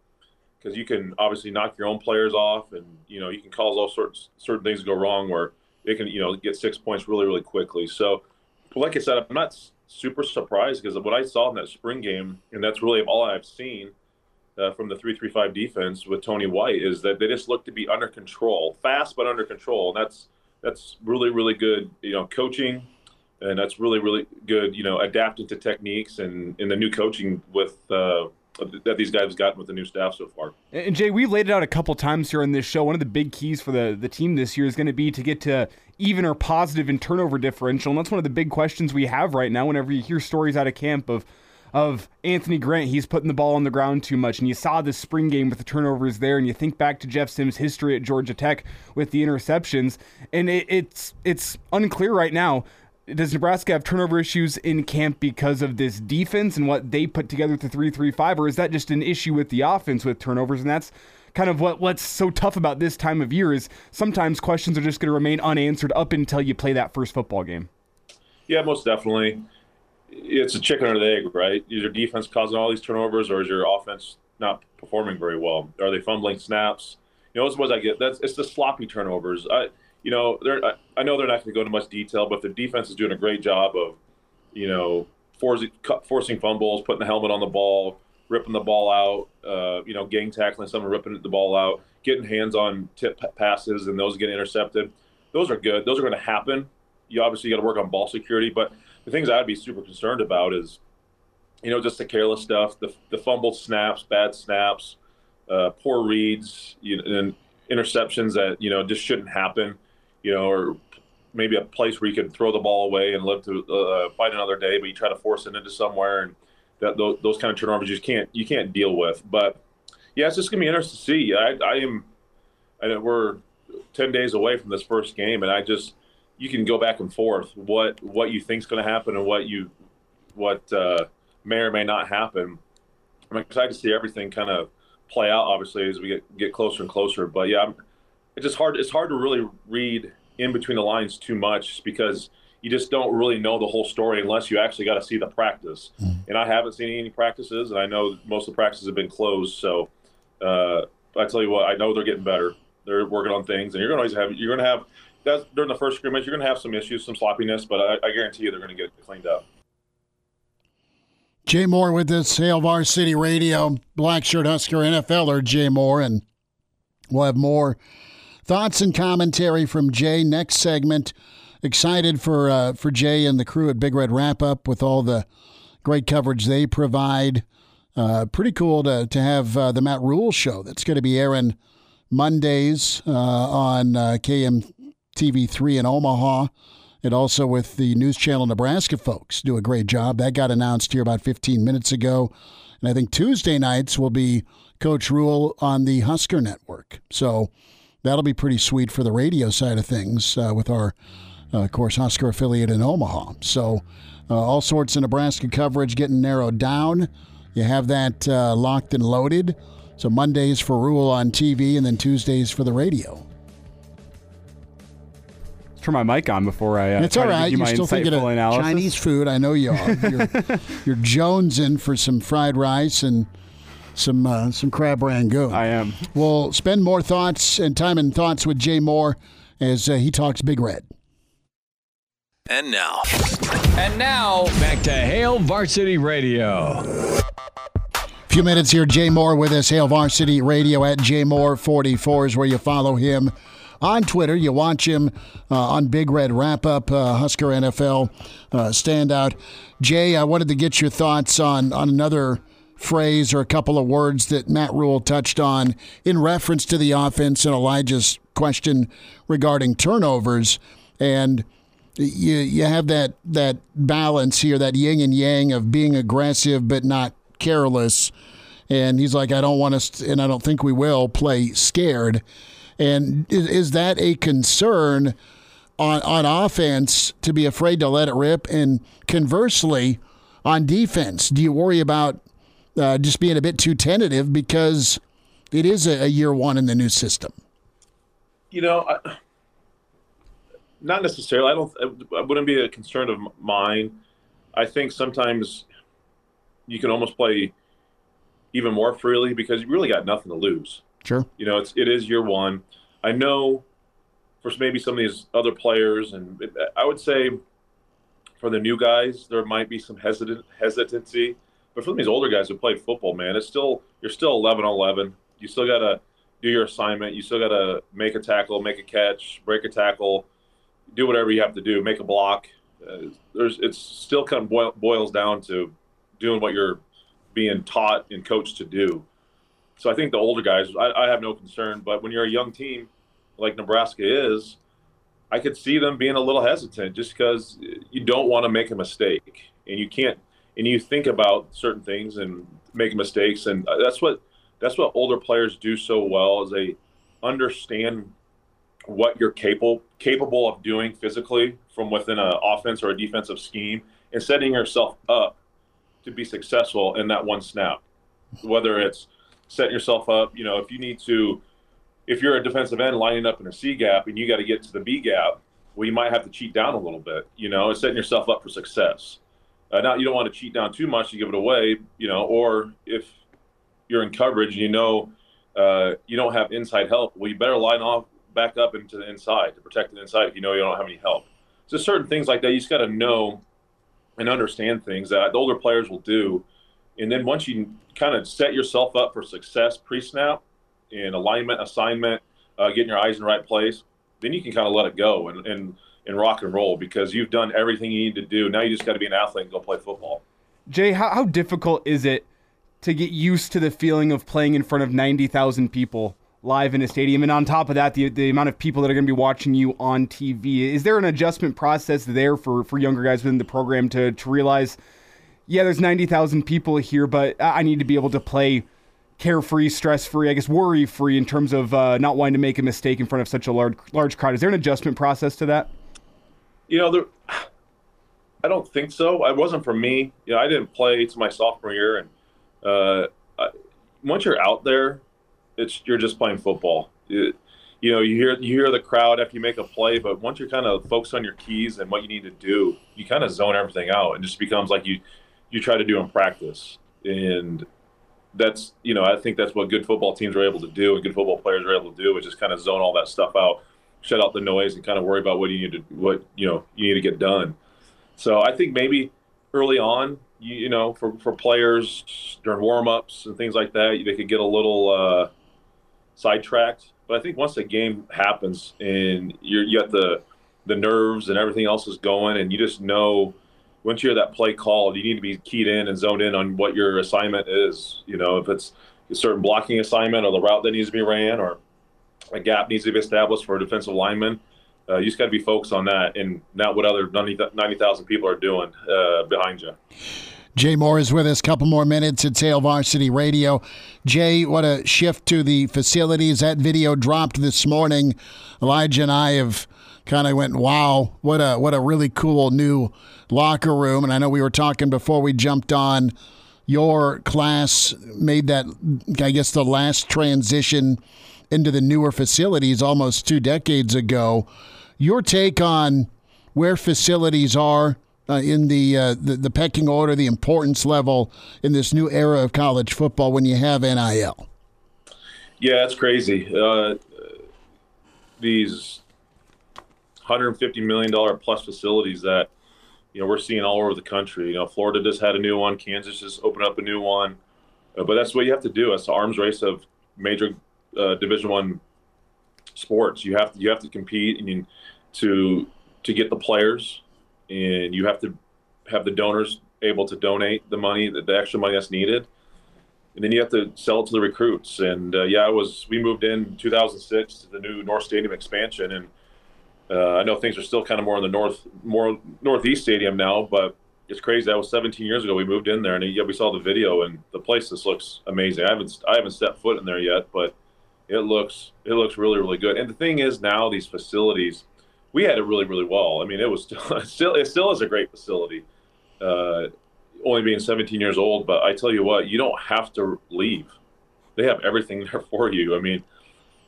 because you can obviously knock your own players off, and you know you can cause all sorts certain things to go wrong where they can you know get six points really really quickly. So, like I said, I'm not super surprised because of what I saw in that spring game, and that's really all I've seen uh, from the three-three-five defense with Tony White is that they just look to be under control, fast but under control, and that's that's really really good you know coaching. And that's really, really good, you know, adapting to techniques and in the new coaching with uh, that these guys have gotten with the new staff so far. And Jay, we've laid it out a couple times here on this show. One of the big keys for the, the team this year is going to be to get to even or positive in turnover differential. And that's one of the big questions we have right now whenever you hear stories out of camp of of Anthony Grant, he's putting the ball on the ground too much. And you saw this spring game with the turnovers there, and you think back to Jeff Sims' history at Georgia Tech with the interceptions, and it, it's it's unclear right now does Nebraska have turnover issues in camp because of this defense and what they put together with the three three five, or is that just an issue with the offense with turnovers? And that's kind of what what's so tough about this time of year is sometimes questions are just going to remain unanswered up until you play that first football game. Yeah, most definitely. It's a chicken or the egg, right? Is your defense causing all these turnovers, or is your offense not performing very well? Are they fumbling snaps? You know, those ones I get. That's it's the sloppy turnovers. I you know, they're I, know they're not going to go into much detail, but the defense is doing a great job of, you know, forcing forcing fumbles, putting the helmet on the ball, ripping the ball out, uh, you know, gang tackling someone, ripping the ball out, getting hands on tip passes, and those get intercepted. Those are good. Those are going to happen. You obviously got to work on ball security, but the things I'd be super concerned about is, you know, just the careless stuff, the the fumbled snaps, bad snaps, uh, poor reads, you and interceptions that you know just shouldn't happen, you know, or maybe a place where you could throw the ball away and live to uh, fight another day, but you try to force it into somewhere, and that those, those kind of turnovers you just can't you can't deal with. But yeah, it's just gonna be interesting to see. I, I am, know we're ten days away from this first game, and I just you can go back and forth what what you think's going to happen and what you what uh, may or may not happen. I'm excited to see everything kind of play out. Obviously, as we get get closer and closer. But yeah, I'm, it's just hard. It's hard to really read in between the lines too much because you just don't really know the whole story unless you actually got to see the practice. Mm. And I haven't seen any practices, and I know most of the practices have been closed. So uh, I tell you what, I know they're getting better. They're working on things, and you're going to always have you're going to have that's during the first scrimmage. You're going to have some issues, some sloppiness, but I, I guarantee you they're going to get it cleaned up. Jay Moore with this Hail Varsity Radio, Blackshirt Husker NFLer Jay Moore, and we'll have more thoughts and commentary from Jay next segment. Excited for uh, for Jay and the crew at Big Red Wrap Up with all the great coverage they provide. Uh, pretty cool to to have uh, the Matt Rhule show that's going to be airing Mondays uh, on uh, KM TV3 in Omaha. And also with the News Channel Nebraska folks do a great job. That got announced here about 15 minutes ago. And I think Tuesday nights will be Coach Rhule on the Husker Network. So that'll be pretty sweet for the radio side of things uh, with our, uh, of course, Husker affiliate in Omaha. So uh, all sorts of Nebraska coverage getting narrowed down. You have that uh, locked and loaded. So Mondays for Rhule on TV and then Tuesdays for the radio turn my mic on before I. Uh, it's all right. You are still thinking of analysis. Chinese food. I know you are. You're, you're jonesing for some fried rice and some uh, some crab rangoon. I am. We'll spend more thoughts and time and thoughts with Jay Moore as uh, he talks Big Red. And now. And now back to Hail Varsity Radio. A few minutes here, Jay Moore with us, Hail Varsity Radio at Jay Moore 44 is where you follow him on Twitter. You watch him uh, on Big Red Wrap Up, uh, Husker NFL uh, standout. Jay, I wanted to get your thoughts on, on another phrase or a couple of words that Matt Rhule touched on in reference to the offense and Elijah's question regarding turnovers. And you you have that that balance here, that yin and yang of being aggressive but not careless. And he's like, I don't want us, and I don't think we will play scared. And is, is that a concern on, on offense to be afraid to let it rip? And conversely, on defense, do you worry about uh, just being a bit too tentative because it is a, a, year one in the new system? You know, I, not necessarily. I don't. It wouldn't be a concern of mine. I think sometimes you can almost play even more freely because you really got nothing to lose. Sure. You know, it's it is year one. I know for maybe some of these other players, and I would say for the new guys, there might be some hesitant hesitancy. But for these older guys who play football, man, it's still you're still 11 11. You still got to do your assignment. You still got to make a tackle, make a catch, break a tackle, do whatever you have to do, make a block. Uh, there's it's still kind of boil, boils down to doing what you're being taught and coached to do. So I think the older guys, I, I have no concern. But when you're a young team like Nebraska is, I could see them being a little hesitant just because you don't want to make a mistake and you can't and you think about certain things and make mistakes and uh, that's what that's what older players do so well is they understand what you're capable capable of doing physically from within an offense or a defensive scheme and setting yourself up to be successful in that one snap whether it's setting yourself up. You know, if you need to, if you're a defensive end lining up in a C gap and you got to get to the B gap, well, you might have to cheat down a little bit. You know, and setting yourself up for success. Uh, now, you don't want to cheat down too much to give it away. You know, or if you're in coverage and you know uh, you don't have inside help, well, you better line off back up into the inside to protect the inside if you know you don't have any help. So certain things like that. You just got to know and understand things that the older players will do. And then once you kind of set yourself up for success pre-snap in alignment, assignment, uh, getting your eyes in the right place, then you can kind of let it go and, and and rock and roll because you've done everything you need to do. Now you just got to be an athlete and go play football. Jay, how, how difficult is it to get used to the feeling of playing in front of 90,000 people live in a stadium? And on top of that, the, the amount of people that are going to be watching you on TV. Is there an adjustment process there for, for younger guys within the program to, to realize, yeah, there's 90,000 people here, but I need to be able to play carefree, stress free, I guess worry free in terms of uh, not wanting to make a mistake in front of such a large, large crowd? Is there an adjustment process to that? You know, there, I don't think so. It wasn't for me. You know, I didn't play to my sophomore year, and uh, I, once you're out there, it's you're just playing football. It, you know, you hear you hear the crowd after you make a play, but once you're kind of focused on your keys and what you need to do, you kind of zone everything out, and just becomes like you you try to do in practice. And that's you know, I think that's what good football teams are able to do, and good football players are able to do, which is just kind of zone all that stuff out shut out the noise and kind of worry about what you need to what you know you need to get done. So I think maybe early on, you, you know, for, for players during warm-ups and things like that, they could get a little uh, sidetracked. But I think once the game happens and you're you got the the nerves and everything else is going, and you just know once you hear that play called, you need to be keyed in and zoned in on what your assignment is. You know, if it's a certain blocking assignment or the route that needs to be ran or a gap needs to be established for a defensive lineman. Uh, you just got to be focused on that and not what other 90,000 people are doing uh, behind you. Jay Moore is with us. A couple more minutes at Hail Varsity Radio. Jay, what a shift to the facilities. That video dropped this morning. Elijah and I have kind of went, "Wow, what a what a really cool new locker room." And I know we were talking before we jumped on. Your class made that, I guess, the last transition into the newer facilities almost two decades ago. Your take on where facilities are uh, in the, uh, the, the pecking order, the importance level in this new era of college football when you have NIL. Yeah, it's crazy. Uh, these 150 million dollar plus facilities that you know we're seeing all over the country. You know, Florida just had a new one. Kansas just opened up a new one. Uh, but that's what you have to do. It's the arms race of major uh, Division One sports. You have to you have to compete and you, to to get the players, and you have to have the donors able to donate the money, the, the extra money that's needed, and then you have to sell it to the recruits. And uh, yeah, I was we moved in 2006 to the new North Stadium expansion, and uh, I know things are still kind of more in the north, more northeast stadium now, but it's crazy. That was 17 years ago. We moved in there, and yeah, we saw the video, and the place just looks amazing. I haven't I haven't stepped foot in there yet, but it looks it looks really really good. And the thing is now these facilities, we had it really really well. I mean, it was still still it still is a great facility. Uh, only being 17 years old, but I tell you what, you don't have to leave. They have everything there for you. I mean,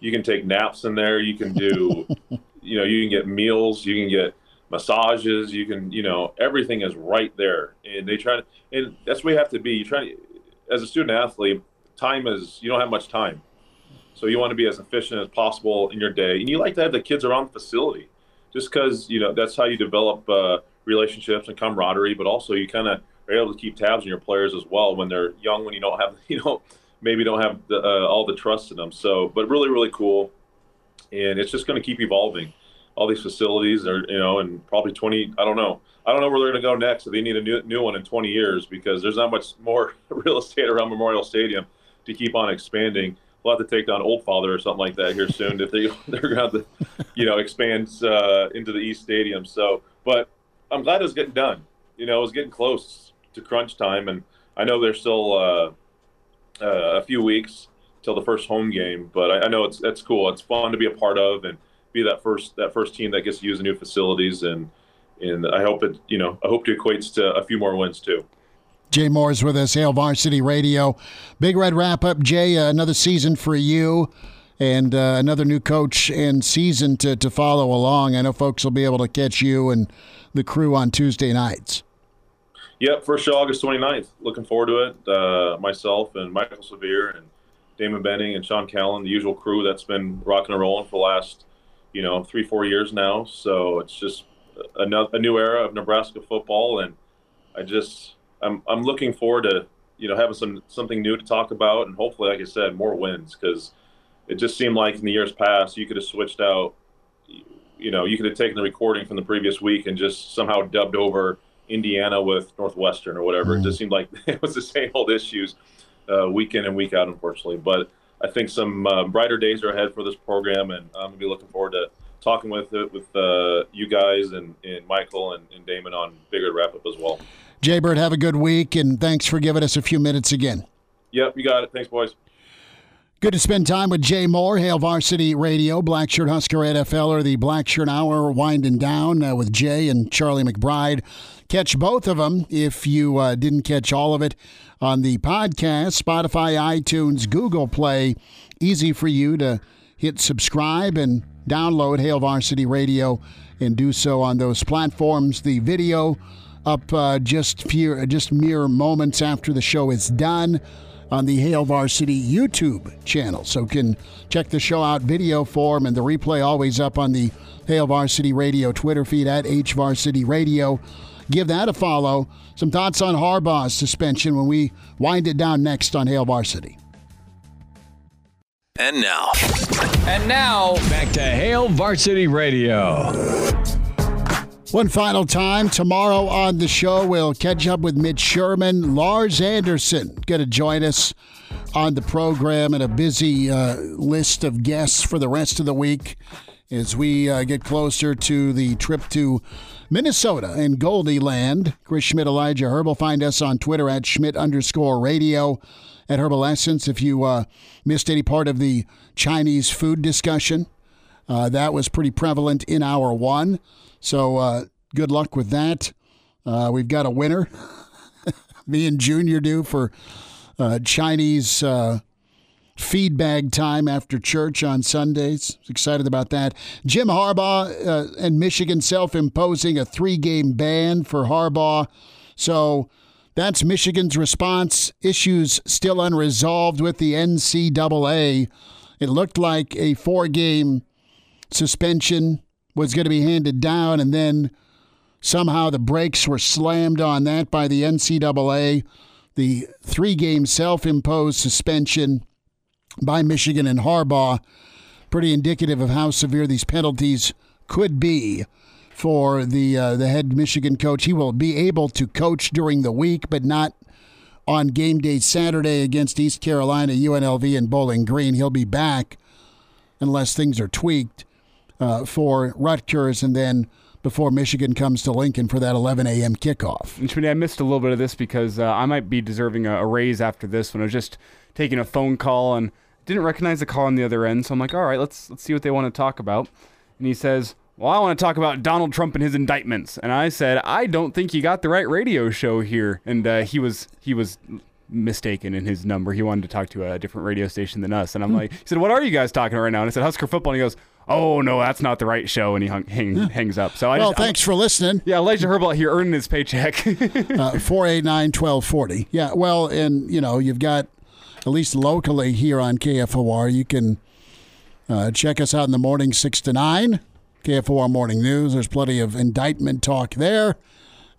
you can take naps in there. You can do, you know, you can get meals. You can get massages. You can, you know, everything is right there. And they try to, and that's where you have to be. You try to, as a student athlete, time is you don't have much time. So you want to be as efficient as possible in your day, and you like to have the kids around the facility, just because you know that's how you develop uh, relationships and camaraderie. But also you kind of are able to keep tabs on your players as well when they're young, when you don't have you know maybe don't have the, uh, all the trust in them. So, but really really cool, and it's just going to keep evolving. All these facilities are you know, and probably 20. I don't know. I don't know where they're going to go next. So they need a new new one in 20 years because there's not much more real estate around Memorial Stadium to keep on expanding we'll have to take down Old Father or something like that here soon if they they're going to have to, you know, expand uh, into the East Stadium. So, but I'm glad it was getting done. You know, it was getting close to crunch time, and I know there's still uh, uh, a few weeks till the first home game, but I, I know it's that's cool. It's fun to be a part of and be that first that first team that gets to use the new facilities and and I hope it you know I hope it equates to a few more wins too. Jay Moore's with us, Hail Varsity Radio. Big Red wrap up, Jay. Uh, another season for you and uh, another new coach and season to, to follow along. I know folks will be able to catch you and the crew on Tuesday nights. Yep, first show August 29th. Looking forward to it. Uh, myself and Michael Severe and Damon Benning and Sean Callan, the usual crew that's been rocking and rolling for the last you know, three four years now. So it's just a, a new era of Nebraska football, and I just I'm I'm looking forward to you know having some something new to talk about, and hopefully, like I said, more wins because it just seemed like in the years past you could have switched out. You know, you could have taken the recording from the previous week and just somehow dubbed over Indiana with Northwestern or whatever. Mm. It just seemed like it was the same old issues uh, week in and week out, unfortunately. But I think some uh, brighter days are ahead for this program, and I'm gonna be looking forward to talking with it with uh, you guys and, and Michael and, and Damon on bigger wrap up as well. Jaybird, have a good week, and thanks for giving us a few minutes again. Yep, you got it. Thanks, boys. Good to spend time with Jay Moore, Hail Varsity Radio, Blackshirt Husker NFL, or the Blackshirt Hour winding down uh, with Jay and Charlie McBride. Catch both of them if you uh, didn't catch all of it on the podcast, Spotify, iTunes, Google Play. Easy for you to hit subscribe and download Hail Varsity Radio and do so on those platforms. The video up uh, just few, just mere moments after the show is done on the Hail Varsity YouTube channel. So can check the show out video form and the replay always up on the Hail Varsity Radio Twitter feed at H Varsity Radio. Give that a follow. Some thoughts on Harbaugh's suspension when we wind it down next on Hail Varsity. And now. And now, back to Hail Varsity Radio. One final time. Tomorrow on the show, we'll catch up with Mitch Sherman. Lars Anderson going to join us on the program and a busy uh, list of guests for the rest of the week as we uh, get closer to the trip to Minnesota and Goldy Land. Chris Schmidt, Elijah Herbal. Find us on Twitter at Schmidt underscore radio at Herbal Essence. If you uh, missed any part of the Chinese food discussion, uh, that was pretty prevalent in hour one. So uh, good luck with that. Uh, we've got a winner. Me and Junior do for uh, Chinese uh, feed bag time after church on Sundays. Excited about that. Jim Harbaugh uh, and Michigan self imposing a three game ban for Harbaugh. So that's Michigan's response. Issues still unresolved with the NCAA. It looked like a four game suspension was going to be handed down, and then somehow the brakes were slammed on that by the NCAA. The three game self imposed suspension by Michigan and Harbaugh, pretty indicative of how severe these penalties could be for the uh, the head Michigan coach. He will be able to coach during the week, but not on game day Saturday against East Carolina, UNLV, and Bowling Green. He'll be back unless things are tweaked uh, for Rutgers, and then before Michigan comes to Lincoln for that 11 a.m. kickoff. I missed a little bit of this because uh, I might be deserving a, a, raise after this when I was just taking a phone call and didn't recognize the call on the other end. So I'm like, all right, let's let's see what they want to talk about. And he says, well, I want to talk about Donald Trump and his indictments. And I said, I don't think you got the right radio show here. And uh, he was he was mistaken in his number. He wanted to talk to a different radio station than us. And I'm hmm. like, he said, what are you guys talking about right now? And I said, Husker football. And he goes, oh no, that's not the right show, and he hung, hang, hangs up. So I well, just, thanks I'm, for listening. Yeah, Elijah Herbal here earning his paycheck. uh, four eight nine twelve forty. Yeah, well, and you know you've got at least locally here on KFOR, you can uh, check us out in the morning six to nine. KFOR Morning News. There's plenty of indictment talk there,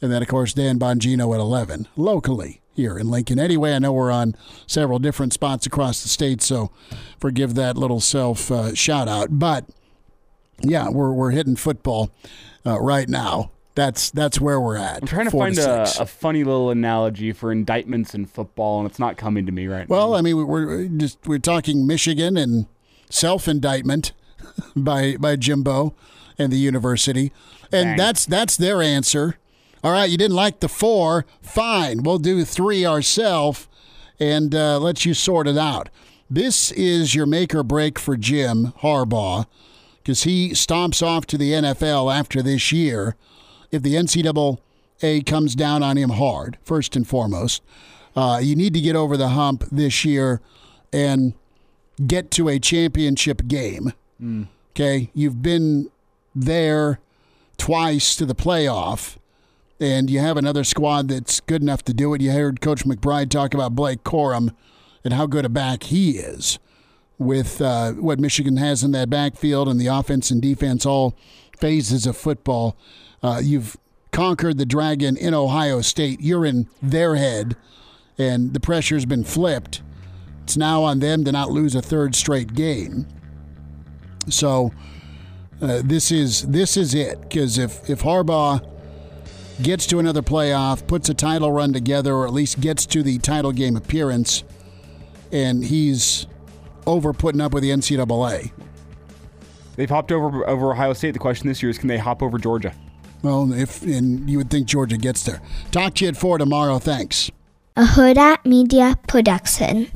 and then of course Dan Bongino at eleven locally here in Lincoln. Anyway, I know we're on several different spots across the state, so forgive that little self uh, shout out. But yeah, we're we're hitting football uh, right now. That's that's where we're at. I'm trying to find to a, a, funny little analogy for indictments in football, and it's not coming to me right well, now. Well, I mean, we're just we're talking Michigan and self indictment by by Jimbo and the university, and Dang. that's that's their answer. All right, you didn't like the four, fine. We'll do three ourselves and uh, let you sort it out. This is your make or break for Jim Harbaugh because he stomps off to the NFL after this year if the NCAA comes down on him hard, first and foremost. Uh, you need to get over the hump this year and get to a championship game. Mm. Okay, you've been there twice to the playoff and you have another squad that's good enough to do it. You heard Coach McBride talk about Blake Corum and how good a back he is. With uh, what Michigan has in that backfield and the offense and defense, all phases of football. Uh, you've conquered the Dragon in Ohio State. You're in their head, and the pressure's been flipped. It's now on them to not lose a third straight game. So uh, this is this is it because if if Harbaugh gets to another playoff, puts a title run together, or at least gets to the title game appearance, and he's over putting up with the NCAA. They've hopped over over Ohio State. The question this year is, can they hop over Georgia? Well, if and you would think Georgia gets there. Talk to you at four tomorrow. Thanks. A Hurrdat Media Production.